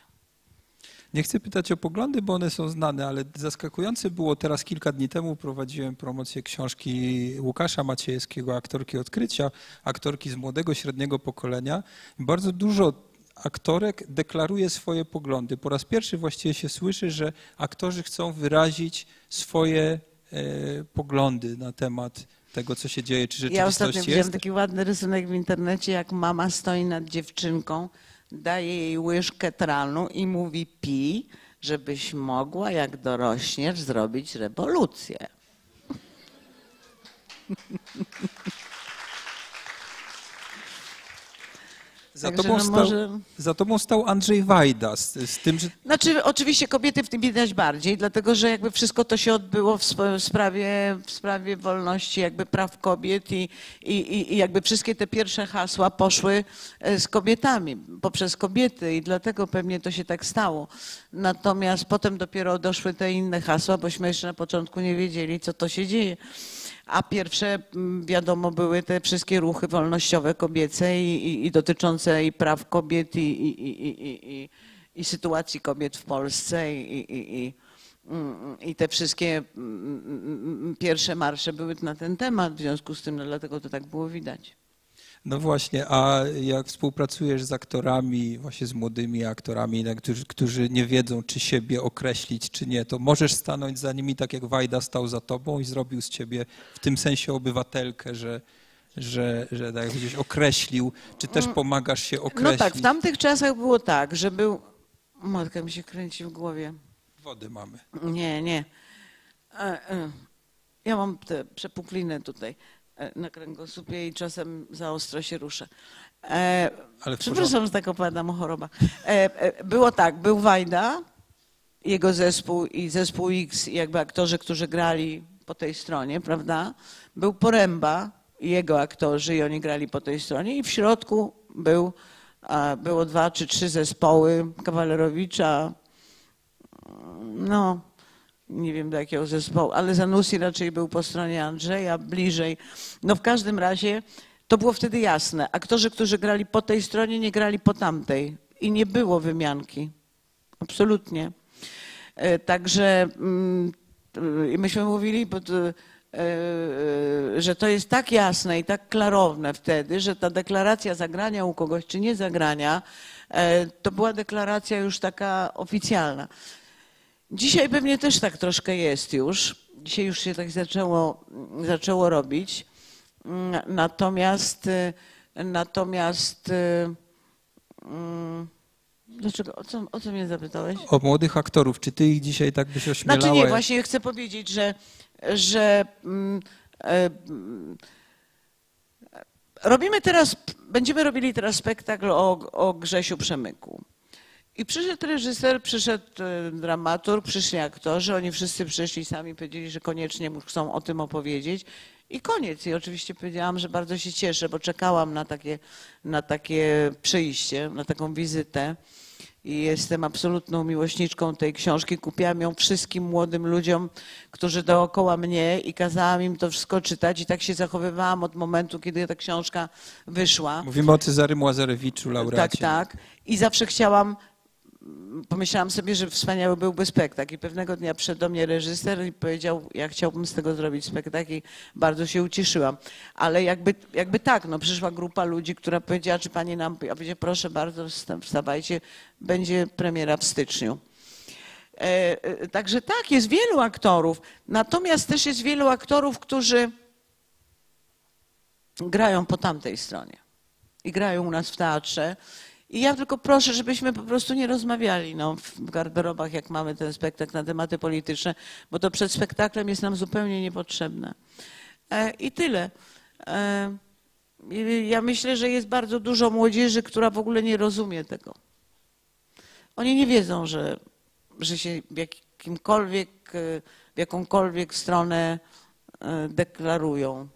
Nie chcę pytać o poglądy, bo one są znane, ale zaskakujące było teraz kilka dni temu prowadziłem promocję książki Łukasza Maciejewskiego, aktorki odkrycia, aktorki z młodego, średniego pokolenia. Bardzo dużo aktorek deklaruje swoje poglądy. Po raz pierwszy właściwie się słyszy, że aktorzy chcą wyrazić swoje e, poglądy na temat tego, co się dzieje, czy Ja rzeczywistość ostatnio widziałam taki ładny rysunek w internecie, jak mama stoi nad dziewczynką, daje jej łyżkę tranu i mówi pij, żebyś mogła, jak dorośniesz, zrobić rewolucję. Za Także tobą, no stał, może- za tobą stał Andrzej Wajda z, z tym, że Znaczy, oczywiście kobiety w tym widać bardziej, dlatego że jakby wszystko to się odbyło w, sp- w, sprawie, w sprawie wolności jakby praw kobiet i, i, i- i jakby wszystkie te pierwsze hasła poszły e, z kobietami, poprzez kobiety i dlatego pewnie to się tak stało. Natomiast potem dopiero doszły te inne hasła, bośmy jeszcze na początku nie wiedzieli, co to się dzieje. A pierwsze, mm, wiadomo, były te wszystkie ruchy wolnościowe kobiece i, i, i dotyczące i praw kobiet i, i, i, i, i, sytuacji kobiet w Polsce i, i, i, i, mm, te wszystkie mm, pierwsze marsze były na ten temat, w związku z tym no, dlatego to tak było widać. No właśnie, a jak współpracujesz z aktorami, właśnie z młodymi aktorami, no, którzy, którzy nie wiedzą, czy siebie określić, czy nie, to możesz stanąć za nimi tak, jak Wajda stał za tobą i zrobił z ciebie w tym sensie obywatelkę, że, że, że tak gdzieś określił, czy też pomagasz się No określić. tak, w tamtych czasach było tak, że był... Matka mi się kręci w głowie. Wody mamy. Nie, nie. E, e, Ja mam tę przepuklinę tutaj. E, na kręgosłupie i czasem za ostro się ruszę. E, przepraszam, że tak opowiadam o chorobach. E, e, było tak, był Wajda, jego zespół i zespół X, i jakby aktorzy, którzy grali po tej stronie, prawda? Był Poręba i jego aktorzy i oni grali po tej stronie i w środku był, było dwa czy trzy zespoły Kawalerowicza, no nie wiem do jakiego zespołu, ale Zanussi raczej był po stronie Andrzeja, bliżej. No w każdym razie to było wtedy jasne. Aktorzy, którzy grali po tej stronie, nie grali po tamtej i nie było wymianki. Absolutnie. E, Także mm, e, myśmy mówili, bo to, e, że to jest tak jasne i tak klarowne wtedy, że ta deklaracja zagrania u kogoś czy nie zagrania, to była deklaracja już taka oficjalna. Dzisiaj pewnie też tak troszkę jest już. Dzisiaj już się tak zaczęło, zaczęło robić. Mm, Natomiast, y, natomiast, y, mm, dlaczego, o co, o co mnie zapytałeś? O młodych aktorów, czy ty ich dzisiaj tak byś ośmielała? Znaczy nie, właśnie chcę powiedzieć, że, że mm, e, robimy teraz, będziemy robili teraz spektakl o, o Grzesiu Przemyku. I przyszedł reżyser, przyszedł e, dramaturg, przyszli aktorzy, oni wszyscy przyszli sami, powiedzieli, że koniecznie chcą o tym opowiedzieć. I koniec. I oczywiście powiedziałam, że bardzo się cieszę, bo czekałam na takie, na takie przyjście, na taką wizytę. I jestem absolutną miłośniczką tej książki. Kupiłam ją wszystkim młodym ludziom, którzy dookoła mnie i kazałam im to wszystko czytać. I tak się zachowywałam od momentu, kiedy ta książka wyszła. Mówimy o Cezarym Łazarewiczu, Tak, laureacie. tak. I zawsze chciałam, pomyślałam sobie, że wspaniały byłby spektakl. I pewnego dnia przyszedł do mnie reżyser i powiedział, ja chciałbym z tego zrobić spektakl i bardzo się ucieszyłam. Ale jakby, jakby tak, no przyszła grupa ludzi, która powiedziała, czy pani nam, ja powiedziałam, proszę bardzo, wsta- wstawajcie, będzie premiera w styczniu. E, e, Także tak, jest wielu aktorów. Natomiast też jest wielu aktorów, którzy grają po tamtej stronie i grają u nas w teatrze. I ja tylko proszę, żebyśmy po prostu nie rozmawiali no, w garderobach, jak mamy ten spektakl na tematy polityczne, bo to przed spektaklem jest nam zupełnie niepotrzebne. E, I tyle. E, ja myślę, że jest bardzo dużo młodzieży, która w ogóle nie rozumie tego. Oni nie wiedzą, że, że się w jakimkolwiek, e, w jakąkolwiek stronę deklarują.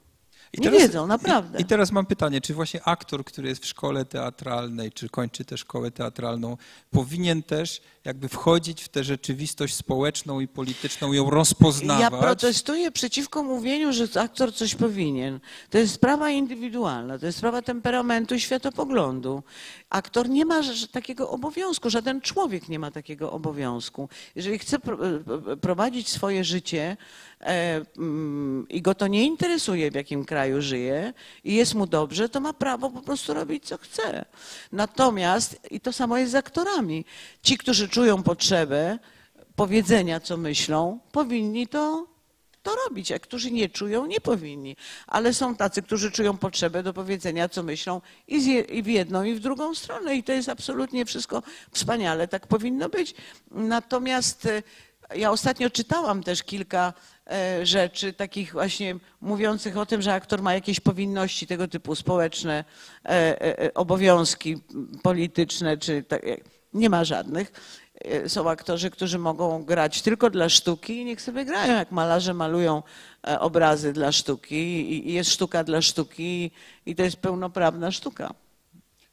I Nie wiedzą, naprawdę. I, I teraz mam pytanie, czy właśnie aktor, który jest w szkole teatralnej, czy kończy tę szkołę teatralną, powinien też jakby wchodzić w tę rzeczywistość społeczną i polityczną, ją rozpoznawać? Ja protestuję przeciwko mówieniu, że aktor coś powinien. To jest sprawa indywidualna, to jest sprawa temperamentu i światopoglądu. Aktor nie ma takiego obowiązku, żaden człowiek nie ma takiego obowiązku. Jeżeli chce pro- e, prowadzić swoje życie e, mm, i go to nie interesuje, w jakim kraju żyje i jest mu dobrze, to ma prawo po prostu robić, co chce. Natomiast, i to samo jest z aktorami, ci, którzy czują potrzebę powiedzenia, co myślą, powinni to, to robić, a którzy nie czują, nie powinni. Ale są tacy, którzy czują potrzebę do powiedzenia, co myślą i, i w jedną, i w drugą stronę. I to jest absolutnie wszystko wspaniale, tak powinno być. Natomiast e, ja ostatnio czytałam też kilka e, rzeczy takich właśnie mówiących o tym, że aktor ma jakieś powinności tego typu społeczne, e, obowiązki polityczne, czy tak, nie ma żadnych. E, Są aktorzy, którzy mogą grać tylko dla sztuki i niech sobie grają, jak malarze malują e, obrazy dla sztuki i i jest sztuka dla sztuki i to jest pełnoprawna sztuka.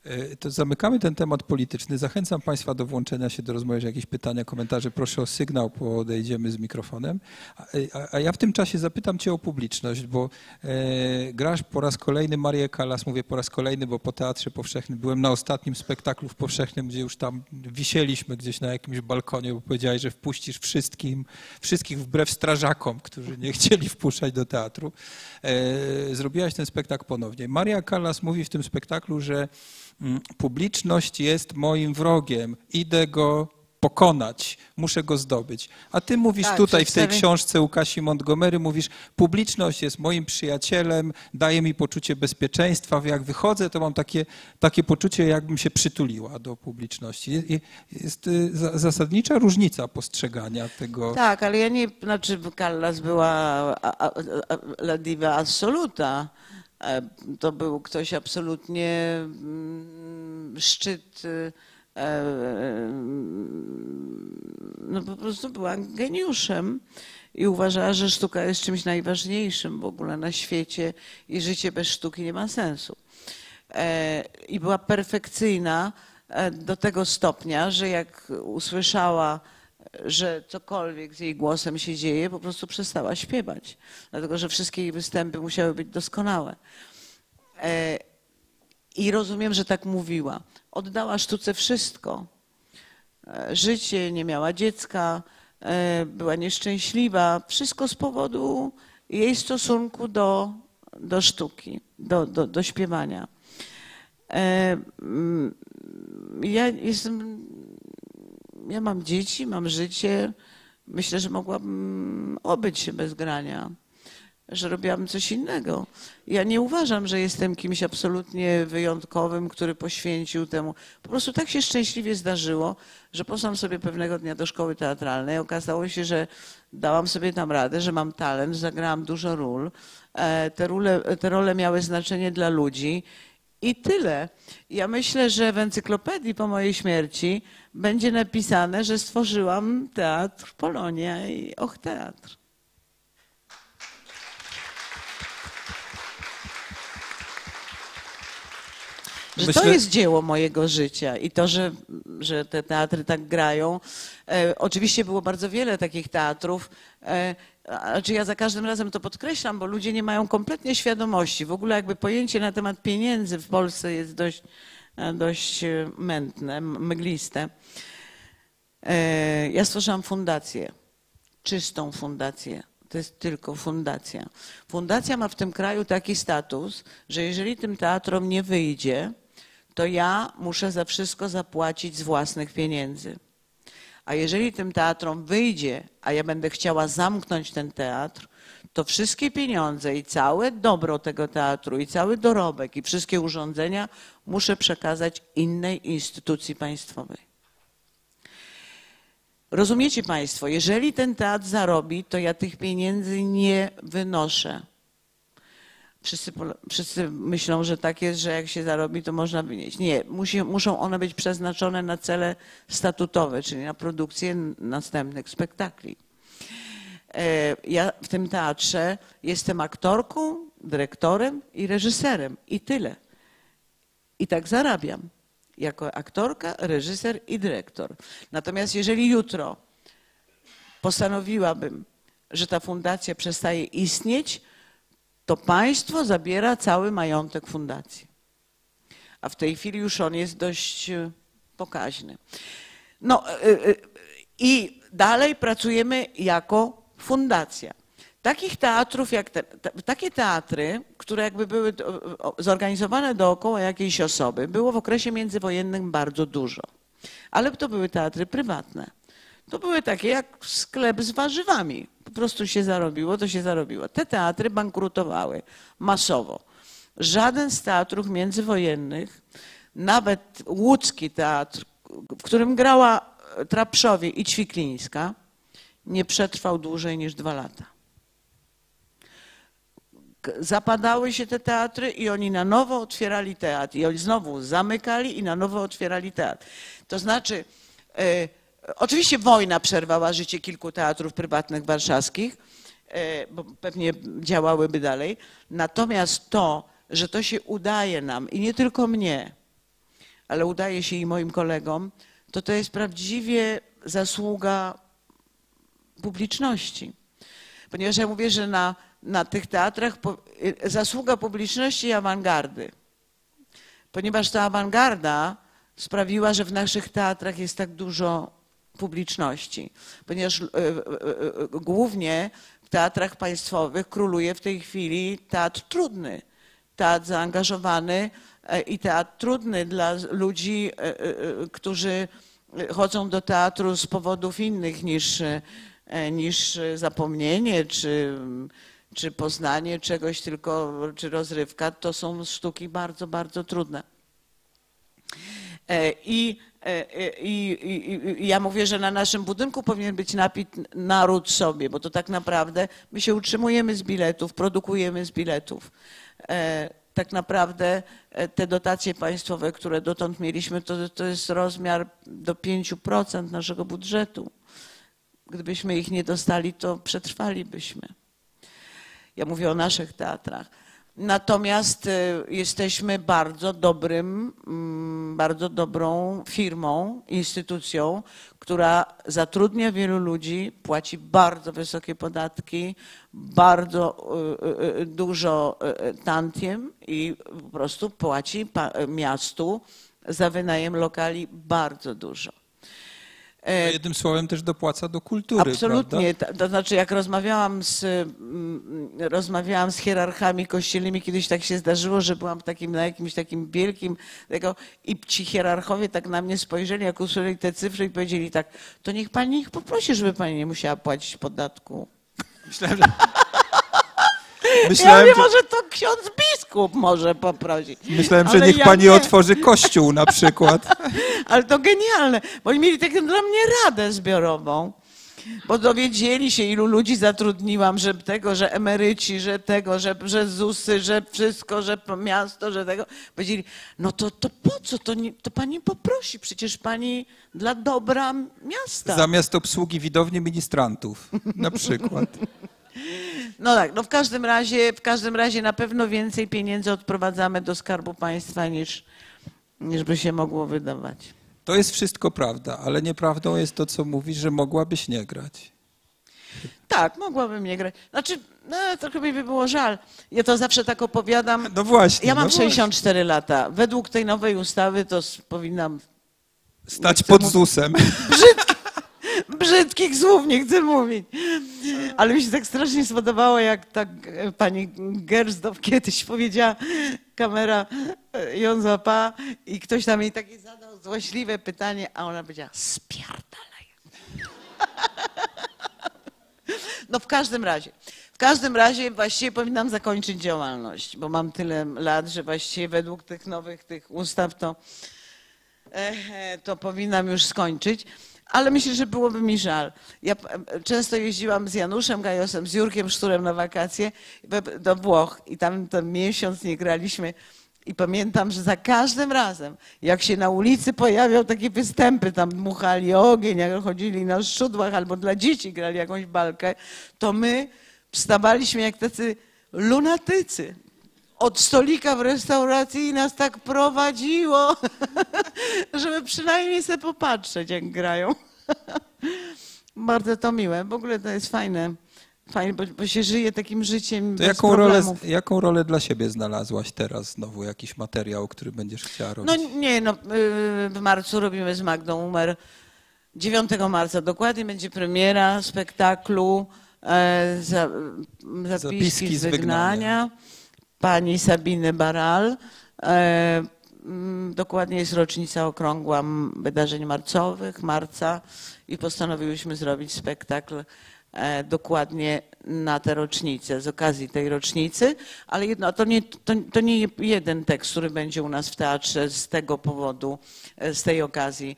E, To zamykamy ten temat polityczny. Zachęcam Państwa do włączenia się do rozmowy. Jeżeli Jakieś pytania, komentarze, proszę o sygnał, podejdziemy z mikrofonem. A, a, a ja w tym czasie zapytam Cię o publiczność, bo e, grasz po raz kolejny Marię Kalas, mówię po raz kolejny, bo po Teatrze Powszechnym byłem na ostatnim spektaklu w Powszechnym, gdzie już tam wisieliśmy gdzieś na jakimś balkonie, bo powiedziałeś, że wpuścisz wszystkim, wszystkich wbrew strażakom, którzy nie chcieli wpuszczać do teatru. E, zrobiłaś ten spektakl ponownie. Maria Kalas mówi w tym spektaklu, że publiczność jest moim wrogiem. Idę go pokonać, muszę go zdobyć. A ty mówisz Tak, tutaj w tej przedstawię- książce u Kasi Montgomery, mówisz, publiczność jest moim przyjacielem, daje mi poczucie bezpieczeństwa. Jak wychodzę, to mam takie, takie poczucie, jakbym się przytuliła do publiczności. Je- je- Jest y, za- zasadnicza różnica postrzegania tego. Tak, ale ja nie, znaczy Callas była la diva assoluta. E, To był ktoś absolutnie mm, szczyt, e, e, no po prostu była geniuszem i uważała, że sztuka jest czymś najważniejszym w ogóle na świecie i życie bez sztuki nie ma sensu. I była perfekcyjna do tego stopnia, że jak usłyszała, że cokolwiek z jej głosem się dzieje, po prostu przestała śpiewać, dlatego że wszystkie jej występy musiały być doskonałe. E, I rozumiem, że tak mówiła. Oddała sztuce wszystko. E, Życie, nie miała dziecka, e, była nieszczęśliwa. Wszystko z powodu jej stosunku do, do sztuki, do, do, do śpiewania. Ja jestem, ja mam dzieci, mam życie. Myślę, że mogłabym obyć się bez grania, że robiłabym coś innego. Ja nie uważam, że jestem kimś absolutnie wyjątkowym, który poświęcił temu. Po prostu tak się szczęśliwie zdarzyło, że poszłam sobie pewnego dnia do szkoły teatralnej. Okazało się, że dałam sobie tam radę, że mam talent, zagrałam dużo ról. E, Te role, te role miały znaczenie dla ludzi. I tyle. Ja myślę, że w encyklopedii po mojej śmierci będzie napisane, że stworzyłam teatr Polonia i Och Teatr. Że to Myślę- jest dzieło mojego życia i to, że, że te teatry tak grają. E, oczywiście było bardzo wiele takich teatrów. E, znaczy ja za każdym razem to podkreślam, bo ludzie nie mają kompletnie świadomości. W ogóle jakby pojęcie na temat pieniędzy w Polsce jest dość, dość e, mętne, mgliste. E, ja stworzyłam fundację, czystą fundację. To jest tylko fundacja. Fundacja ma w tym kraju taki status, że jeżeli tym teatrom nie wyjdzie, to ja muszę za wszystko zapłacić z własnych pieniędzy. A jeżeli tym teatrom wyjdzie, a ja będę chciała zamknąć ten teatr, to wszystkie pieniądze i całe dobro tego teatru, i cały dorobek, i wszystkie urządzenia muszę przekazać innej instytucji państwowej. Rozumiecie Państwo, jeżeli ten teatr zarobi, to ja tych pieniędzy nie wynoszę. Wszyscy, wszyscy myślą, że tak jest, że jak się zarobi, to można wynieść. Nie, musi, muszą one być przeznaczone na cele statutowe, czyli na produkcję następnych spektakli. E, Ja w tym teatrze jestem aktorką, dyrektorem i reżyserem i tyle. I tak zarabiam. Jako aktorka, reżyser i dyrektor. Natomiast jeżeli jutro postanowiłabym, że ta fundacja przestaje istnieć, to państwo zabiera cały majątek fundacji. A w tej chwili już on jest dość e, pokaźny. No e, i dalej pracujemy jako fundacja. Takich teatrów jak te, takie teatry, które jakby były zorganizowane dookoła jakiejś osoby, było w okresie międzywojennym bardzo dużo. Ale to były teatry prywatne. To były takie jak sklep z warzywami. Po prostu się zarobiło, to się zarobiło. Te teatry bankrutowały masowo. Żaden z teatrów międzywojennych, nawet łódzki teatr, w którym grała Trapszowie i Ćwiklińska, nie przetrwał dłużej niż dwa lata. Zapadały się te teatry i oni na nowo otwierali teatr. I oni znowu zamykali i na nowo otwierali teatr. To znaczy, e, oczywiście wojna przerwała życie kilku teatrów prywatnych warszawskich, e, bo pewnie działałyby dalej. Natomiast to, że to się udaje nam i nie tylko mnie, ale udaje się i moim kolegom, to to jest prawdziwie zasługa publiczności. Ponieważ ja mówię, że na, na tych teatrach y, zasługa publiczności i awangardy. Ponieważ ta awangarda sprawiła, że w naszych teatrach jest tak dużo publiczności. Ponieważ y, y, głównie w teatrach państwowych króluje w tej chwili teatr trudny. Teatr zaangażowany e, i teatr trudny dla ludzi, e, e, którzy chodzą do teatru z powodów innych niż, niż y, zapomnienie czy, czy poznanie czegoś, tylko czy rozrywka, to są sztuki bardzo, bardzo trudne. E, I, e, e, i, i, I ja mówię, że na naszym budynku powinien być napit naród sobie, bo to tak naprawdę my się utrzymujemy z biletów, produkujemy z biletów. E, Tak naprawdę e, te dotacje państwowe, które dotąd mieliśmy, to, to jest rozmiar do 5% naszego budżetu. Gdybyśmy ich nie dostali, to przetrwalibyśmy. Ja mówię o naszych teatrach. Natomiast y, jesteśmy bardzo dobrym, mm, bardzo dobrą firmą, instytucją, która zatrudnia wielu ludzi, płaci bardzo wysokie podatki, bardzo y, y, dużo tantiem i po prostu płaci miastu za wynajem lokali bardzo dużo. E, Jednym słowem też dopłaca do kultury, Absolutnie. prawda? To, to znaczy, jak rozmawiałam z, mm, rozmawiałam z hierarchami kościelnymi, kiedyś tak się zdarzyło, że byłam takim, na jakimś takim wielkim tego i ci hierarchowie tak na mnie spojrzeli, jak usłyszeli te cyfry i powiedzieli tak, to niech pani ich poprosi, żeby pani nie musiała płacić podatku. Myślałem, że... ja Myślałem, mówię, że, może to ksiądz biskup może poprosić. myślałem, że Ale niech ja pani nie. otworzy kościół na przykład. Ale to genialne, bo oni mieli taką dla mnie radę zbiorową. Bo dowiedzieli się, ilu ludzi zatrudniłam, że tego, że emeryci, że tego, że, że ZUSy, że wszystko, że miasto, że tego. Powiedzieli, no to, to po co? To, nie, to pani poprosi, przecież pani dla dobra miasta. Zamiast obsługi widowni ministrantów na przykład. No tak, no w każdym razie, w każdym razie na pewno więcej pieniędzy odprowadzamy do Skarbu Państwa niż, niż by się mogło wydawać. To jest wszystko prawda, ale nieprawdą jest to, co mówisz, że mogłabyś nie grać. Tak, mogłabym nie grać. Znaczy, no, trochę mi by było żal. Ja to zawsze tak opowiadam. No właśnie. Ja mam no właśnie. 64 lata. Według tej nowej ustawy to powinnam Stać pod ZUS-em. Brzydkich słów nie chcę mówić. Ale mi się tak strasznie spodobało, jak ta pani Gersdorf kiedyś powiedziała, kamera e, ją złapała i ktoś tam jej takie zadał złośliwe pytanie, a ona powiedziała, spierdalaj. No w każdym razie. W każdym razie właściwie powinnam zakończyć działalność, bo mam tyle lat, że właściwie według tych nowych tych ustaw to, to powinnam już skończyć. Ale myślę, że byłoby mi żal. Ja e, często jeździłam z Januszem Gajosem, z Jurkiem Szturem na wakacje do Włoch i tam ten miesiąc nie graliśmy. I pamiętam, że za każdym razem, jak się na ulicy pojawiał takie występy, tam dmuchali ogień, jak chodzili na szczudłach albo dla dzieci grali jakąś balkę, to my wstawaliśmy jak tacy lunatycy. Od stolika w restauracji i nas tak prowadziło, żeby przynajmniej sobie popatrzeć, jak grają. Bardzo to miłe. W ogóle to jest fajne, fajne bo, bo się żyje takim życiem To bez jaką rolę, jaką rolę dla siebie znalazłaś teraz znowu? Jakiś materiał, który będziesz chciała No robić? nie, no, y, w marcu robimy z Magdą Umer. 9 marca dokładnie będzie premiera spektaklu e, za, Zapiski, Zapiski z z wygnania pani Sabiny Baral. E, m, dokładnie jest rocznica okrągła wydarzeń marcowych, marca i postanowiłyśmy zrobić spektakl e, dokładnie na tę rocznicę, z okazji tej rocznicy, ale jedno, to, nie, to, to nie jeden tekst, który będzie u nas w teatrze z tego powodu, e, z tej okazji.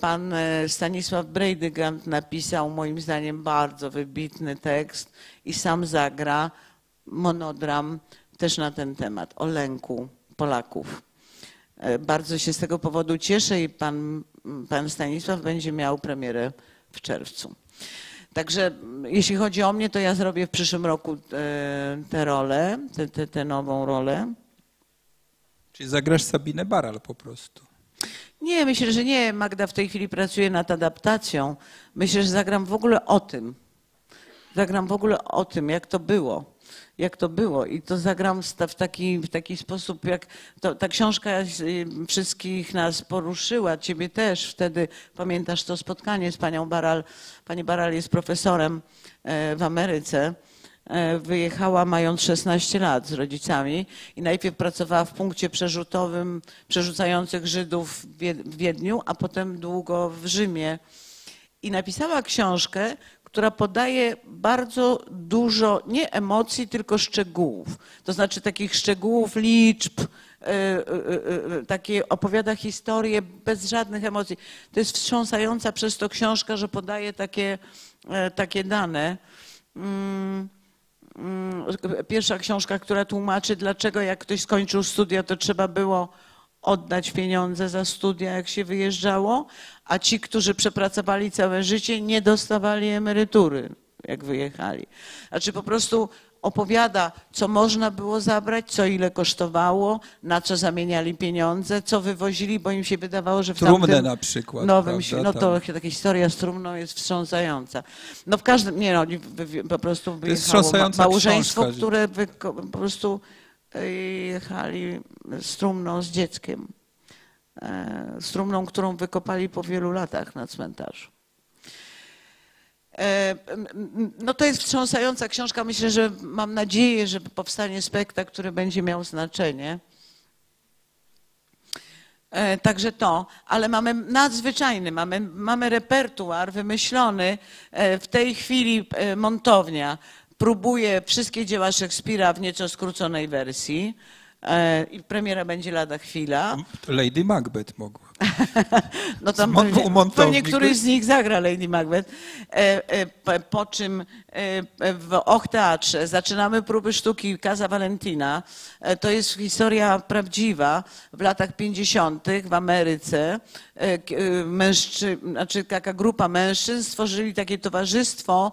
Pan Stanisław Brejdygant napisał moim zdaniem bardzo wybitny tekst i sam zagra monodram też na ten temat, o lęku Polaków. E, Bardzo się z tego powodu cieszę i pan, pan Stanisław będzie miał premierę w czerwcu. Także m, jeśli chodzi o mnie, to ja zrobię w przyszłym roku e, tę rolę, tę nową rolę. Czyli zagrasz Sabinę Baral po prostu. Nie, myślę, że nie. Magda w tej chwili pracuje nad adaptacją. Myślę, że zagram w ogóle o tym. Zagram w ogóle o tym, jak to było. Jak to było. I to zagram w ta- w taki, w taki sposób, jak to, ta książka y, wszystkich nas poruszyła. Ciebie też. Wtedy pamiętasz to spotkanie z panią Baral. Pani Baral jest profesorem e, w Ameryce. e, wyjechała mając 16 lat z rodzicami i najpierw pracowała w punkcie przerzutowym przerzucających Żydów w Wiedniu, a potem długo w Rzymie. I napisała książkę, która podaje bardzo dużo nie emocji, tylko szczegółów. To znaczy takich szczegółów, liczb, e, e, e, takie opowiada historię bez żadnych emocji. To jest wstrząsająca przez to książka, że podaje takie, e, takie dane. Mm, mm, Pierwsza książka, która tłumaczy, dlaczego jak ktoś skończył studia, to trzeba było oddać pieniądze za studia, jak się wyjeżdżało, a ci, którzy przepracowali całe życie, nie dostawali emerytury, jak wyjechali. Znaczy po prostu opowiada, co można było zabrać, co ile kosztowało, na co zamieniali pieniądze, co wywozili, bo im się wydawało, że w Trumnę na przykład. nowym, no to taka historia z trumną jest wstrząsająca. No w każdym, nie no, po prostu wyjechało małżeństwo, książka, które po prostu jechali z trumną z dzieckiem. E, Z trumną, którą wykopali po wielu latach na cmentarzu. E, No to jest wstrząsająca książka. Myślę, że mam nadzieję, że powstanie spektakl, który będzie miał znaczenie. E, Także to, ale mamy nadzwyczajny, mamy, mamy repertuar wymyślony. E, W tej chwili e, montownia próbuje wszystkie dzieła Szekspira w nieco skróconej wersji. E, I premiera będzie lada chwila. Lady Macbeth mogła. No tam Zmon- pewnie, umontownik. pewnie któryś z nich zagra Lady Macbeth. E, e, po, czym w Och Teatrze zaczynamy próby sztuki Casa Valentina. To jest historia prawdziwa w latach 50. w Ameryce. E, Mężczy, znaczy taka grupa mężczyzn stworzyli takie towarzystwo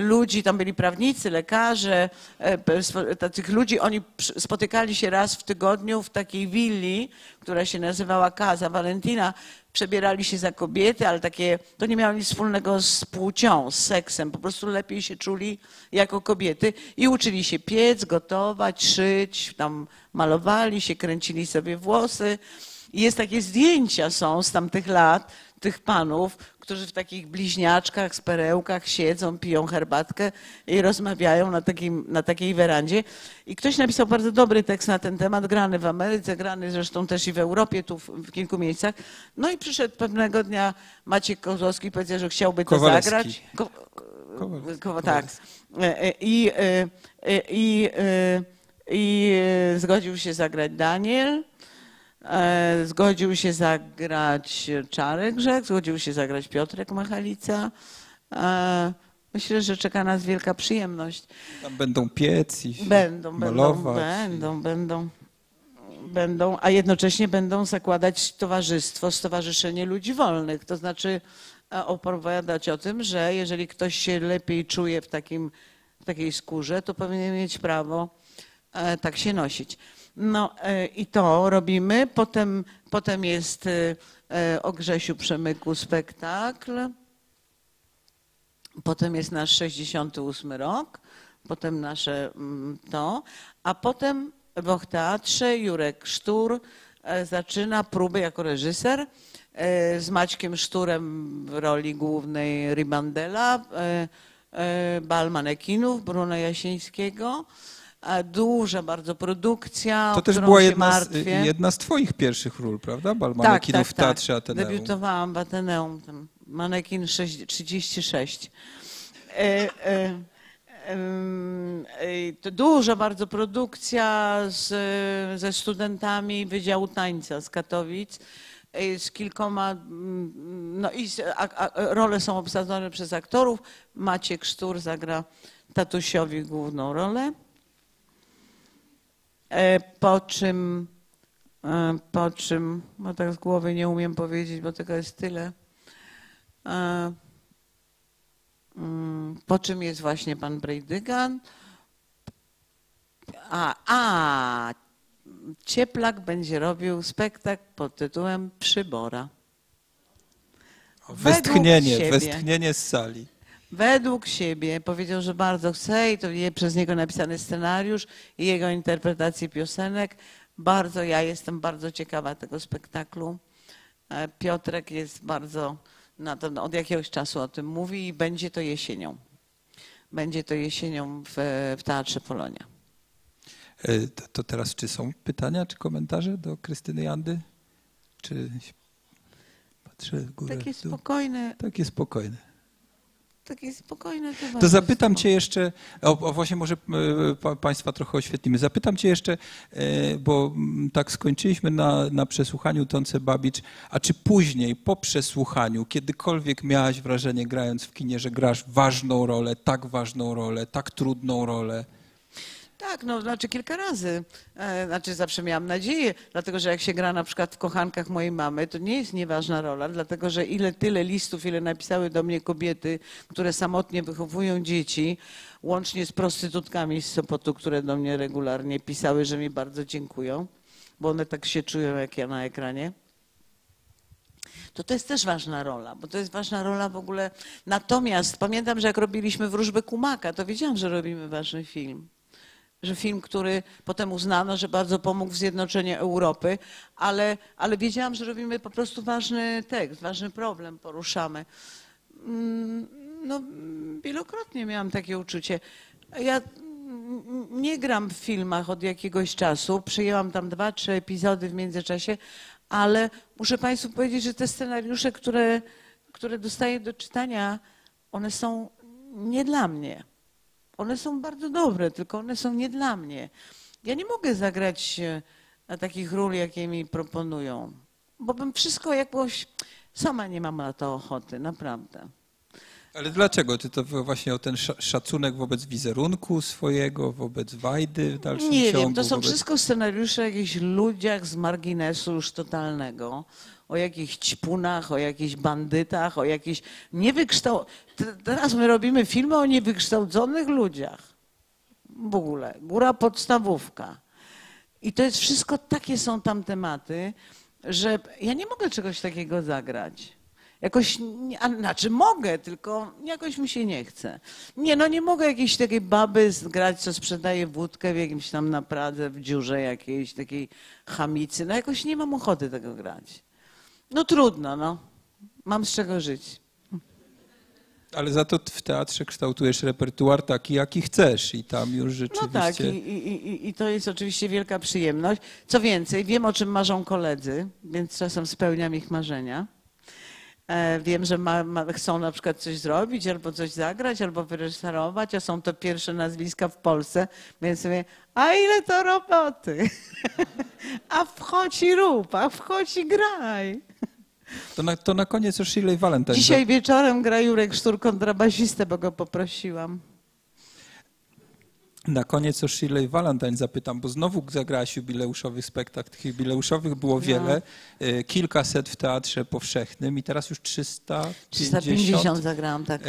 ludzi, tam byli prawnicy, lekarze, e, takich ludzi, oni spotykali się raz w tygodniu w takiej willi, która się nazywała Casa Valentina, przebierali się za kobiety, ale takie, to nie miało nic wspólnego z płcią, z seksem, po prostu lepiej się czuli jako kobiety. I uczyli się piec, gotować, szyć, tam malowali się, kręcili sobie włosy. I jest takie zdjęcia są z tamtych lat, tych panów, którzy w takich bliźniaczkach, z perełkach siedzą, piją herbatkę i rozmawiają na, takim, na takiej werandzie. I ktoś napisał bardzo dobry tekst na ten temat, grany w Ameryce, grany zresztą też i w Europie, tu w, w kilku miejscach. No i przyszedł pewnego dnia Maciek Kozłowski i powiedział, że chciałby to Kowalski. zagrać. Ko, Kowalski. Ko, tak. E, e, I, e, i, i e, zgodził się zagrać Daniel. E, Zgodził się zagrać Czarek Grzech, zgodził się zagrać Piotrek Machalica. E, Myślę, że czeka nas wielka przyjemność. Tam będą piec i Będą, będą, malować. będą, będą, będą, a jednocześnie będą zakładać towarzystwo, Stowarzyszenie Ludzi Wolnych. To znaczy e, opowiadać o tym, że jeżeli ktoś się lepiej czuje w, takim, w takiej skórze, to powinien mieć prawo tak się nosić. No e, i to robimy. Potem, potem jest e, e, o Grzesiu Przemyku spektakl. Potem jest nasz 68 rok, potem nasze mm, to, a potem w Och Teatrze Jurek Sztur e, zaczyna próby jako reżyser e, z Maćkiem Szturem w roli głównej Ribandela, e, e, bal manekinów Bruna Jasińskiego. A Duża bardzo produkcja, To też była jedna z, jedna z twoich pierwszych ról, prawda? Bal Tak, manekinów tak, w Teatrze tak. Ateneum. Debiutowałam w Ateneum, tam manekin sześć- 36. E, e, e, to duża bardzo produkcja z, ze studentami Wydziału Tańca z Katowic, e, z kilkoma, no i a, a, role są obsadzone przez aktorów. Maciek Sztur zagra tatusiowi główną rolę. E, Po czym, e, po czym, no tak z głowy nie umiem powiedzieć, bo tego jest tyle. E, mm, Po czym jest właśnie pan Brejdygan. A, a Cieplak będzie robił spektakl pod tytułem Przybora. Westchnienie, westchnienie z sali. Według siebie powiedział, że bardzo chce i to je, przez niego napisany scenariusz i jego interpretację piosenek. Bardzo, ja jestem bardzo ciekawa tego spektaklu. E, Piotrek jest bardzo, na to, od jakiegoś czasu o tym mówi i będzie to jesienią. Będzie to jesienią w, w Teatrze Polonia. E, To, to teraz czy są pytania, czy komentarze do Krystyny Jandy? Czy patrzę w górę, Takie spokojne, Takie spokojne. Takie spokojne To towarzystwo. zapytam cię jeszcze, o, o właśnie może e, pa, państwa trochę oświetlimy. Zapytam cię jeszcze, e, bo mm, tak skończyliśmy na, na przesłuchaniu Tonce Babicz, a czy później, po przesłuchaniu, kiedykolwiek miałaś wrażenie grając w kinie, że grasz ważną rolę, tak ważną rolę, tak trudną rolę? Tak, no znaczy kilka razy. E, znaczy zawsze miałam nadzieję, dlatego że jak się gra na przykład w kochankach mojej mamy, to nie jest nieważna rola, dlatego że ile tyle listów, ile napisały do mnie kobiety, które samotnie wychowują dzieci, łącznie z prostytutkami z Sopotu, które do mnie regularnie pisały, że mi bardzo dziękują, bo one tak się czują jak ja na ekranie. To to jest też ważna rola, bo to jest ważna rola w ogóle. Natomiast pamiętam, że jak robiliśmy wróżbę Kumaka, to wiedziałam, że robimy ważny film że film, który potem uznano, że bardzo pomógł w zjednoczeniu Europy, ale, ale wiedziałam, że robimy po prostu ważny tekst, ważny problem poruszamy. Mm, No, wielokrotnie miałam takie uczucie. Ja nie gram w filmach od jakiegoś czasu. Przyjęłam tam dwa, trzy epizody w międzyczasie, ale muszę Państwu powiedzieć, że te scenariusze, które, które dostaję do czytania, one są nie dla mnie. One są bardzo dobre, tylko one są nie dla mnie. Ja nie mogę zagrać e, na takich ról, jakie mi proponują, bo bym wszystko jakoś sama nie mam na to ochoty, naprawdę. Ale dlaczego? Czy to właśnie o ten sza- szacunek wobec wizerunku swojego, wobec Wajdy w dalszym Nie ciągu? wiem, to są wobec... wszystko scenariusze o jakichś ludziach z marginesu już totalnego, o jakichś ćpunach, o jakichś bandytach, o jakichś niewykształ... Te- Teraz my robimy filmy o niewykształconych ludziach. W ogóle. Góra podstawówka. I to jest wszystko, takie są tam tematy, że ja nie mogę czegoś takiego zagrać. Jakoś, a, znaczy mogę, tylko jakoś mi się nie chce. Nie, no nie mogę jakiejś takiej baby grać, co sprzedaje wódkę w jakimś tam na Pradze, w dziurze jakiejś takiej chamicy. No jakoś nie mam ochoty tego grać. No trudno, no. Mam z czego żyć. Ale za to w teatrze kształtujesz repertuar taki, jaki chcesz i tam już No rzeczywiście... tak, i, i, i, i to jest oczywiście wielka przyjemność. Co więcej, wiem o czym marzą koledzy, więc czasem spełniam ich marzenia. E, wiem, że ma, ma, chcą na przykład coś zrobić, albo coś zagrać, albo wyreżyserować, a są to pierwsze nazwiska w Polsce, więc mówię, a ile to roboty? a wchodź i rób, a wchodź i graj. To na, to na koniec o Shirley Valentine. Dzisiaj wieczorem gra Jurek Sztur kontrabasistę, bo go poprosiłam. Na koniec o Shirley Valentine zapytam, bo znowu zagrałaś jubileuszowych spektakl. Tych jubileuszów było wiele. e, Kilkaset w Teatrze Powszechnym i teraz już 350, 350 zagrałam, tak. e,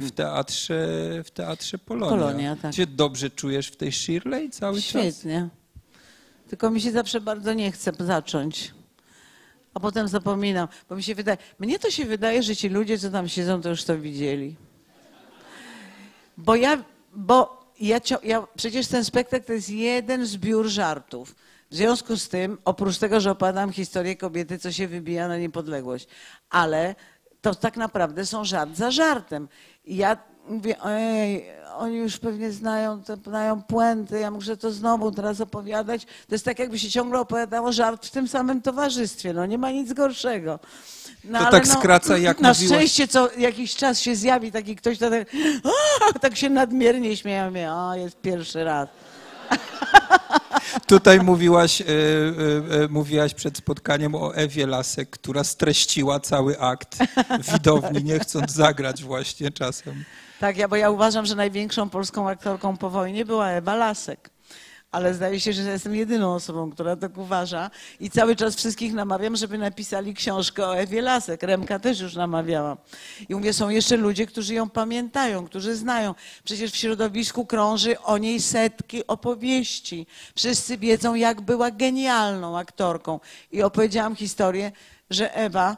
w teatrze, w teatrze Polonia. Polonia, tak. Czy się dobrze czujesz w tej Shirley cały czas? Świetnie. Tylko mi się zawsze bardzo nie chce zacząć. A potem zapominam, bo mi się wydaje, mnie to się wydaje, że ci ludzie, co tam siedzą, to już to widzieli. Bo ja, bo ja, ja przecież ten spektakl to jest jeden zbiór żartów. W związku z tym, oprócz tego, że opowiadam historię kobiety, co się wybija na niepodległość, ale to tak naprawdę są żart za żartem. Ja mówię, ojej, oni już pewnie znają, te, znają puenty, ja muszę to znowu teraz opowiadać. To jest tak, jakby się ciągle opowiadało żart w tym samym towarzystwie. No nie ma nic gorszego. No, To tak skraca, jak Na mówiłaś- szczęście co jakiś czas się zjawi taki ktoś, kto tak, "A!" tak się nadmiernie śmieje. Mówię, o, jest pierwszy raz. Tutaj mówiłaś, e, e, mówiłaś przed spotkaniem o Ewie Lasek, która streściła cały akt widowni, nie chcąc zagrać właśnie czasem. Tak, ja, bo ja uważam, że największą polską aktorką po wojnie była Ewa Lasek. Ale zdaje się, że jestem jedyną osobą, która tak uważa. I cały czas wszystkich namawiam, żeby napisali książkę o Ewie Lasek. Remka też już namawiała. I mówię, są jeszcze ludzie, którzy ją pamiętają, którzy znają. Przecież w środowisku krąży o niej setki opowieści. Wszyscy wiedzą, jak była genialną aktorką. I opowiedziałam historię, że Ewa,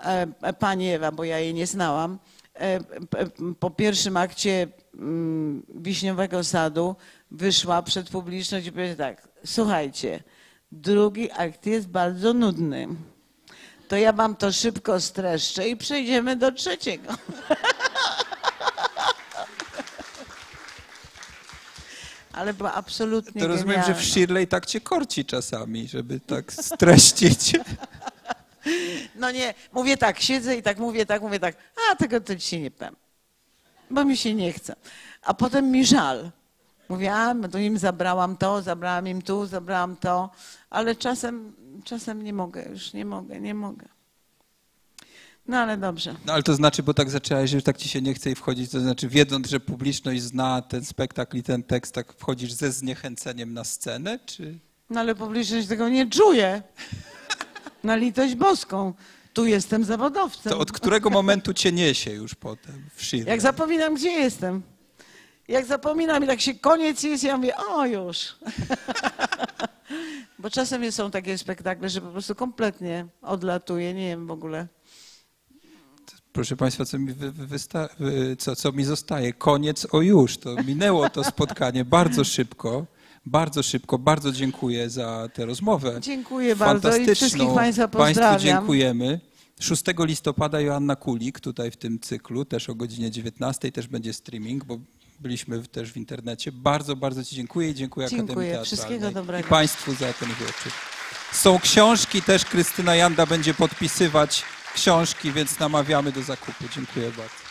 e, e, pani Ewa, bo ja jej nie znałam, po pierwszym akcie mm, Wiśniowego Sadu wyszła przed publiczność i powiedziała tak, słuchajcie, drugi akt jest bardzo nudny. To ja wam to szybko streszczę i przejdziemy do trzeciego. ale była absolutnie To rozumiem, że w genialna. Shirley tak cię korci czasami, żeby tak streścić. No nie, mówię tak, siedzę i tak mówię, tak mówię tak, a tego to dzisiaj nie powiem, bo mi się nie chce. A potem mi żal. Mówię, a no to im zabrałam to, zabrałam im tu, zabrałam to, ale czasem, czasem nie mogę, już nie mogę, nie mogę. No ale dobrze. No ale to znaczy, bo tak zaczęłaś, że już tak ci się nie chce i wchodzić, to znaczy wiedząc, że publiczność zna ten spektakl i ten tekst, tak wchodzisz ze zniechęceniem na scenę, czy... No ale publiczność tego nie czuje. Na litość boską. Tu jestem zawodowcem. To od którego momentu cię niesie już potem w Shirley? Jak zapominam, gdzie jestem. Jak zapominam i tak się koniec jest, ja mówię, o już. Bo czasem są takie spektakle, że po prostu kompletnie odlatuję, nie wiem w ogóle. Proszę Państwa, co mi, wy, wy, wysta- wy, co, co mi zostaje? Koniec, o już, to minęło to spotkanie bardzo szybko, bardzo szybko. Bardzo dziękuję za tę rozmowę. Dziękuję bardzo i wszystkich Państwa Państwu pozdrawiam. dziękujemy. 6 listopada Joanna Kulik tutaj w tym cyklu, też o godzinie 19, też będzie streaming, bo byliśmy też w internecie. Bardzo, bardzo Ci dziękuję i dziękuję, Dziękuję. Akademii Teatralnej. Wszystkiego dobrego. I Państwu za ten wieczór. Są książki, też Krystyna Janda będzie podpisywać książki, więc namawiamy do zakupu. Dziękuję bardzo.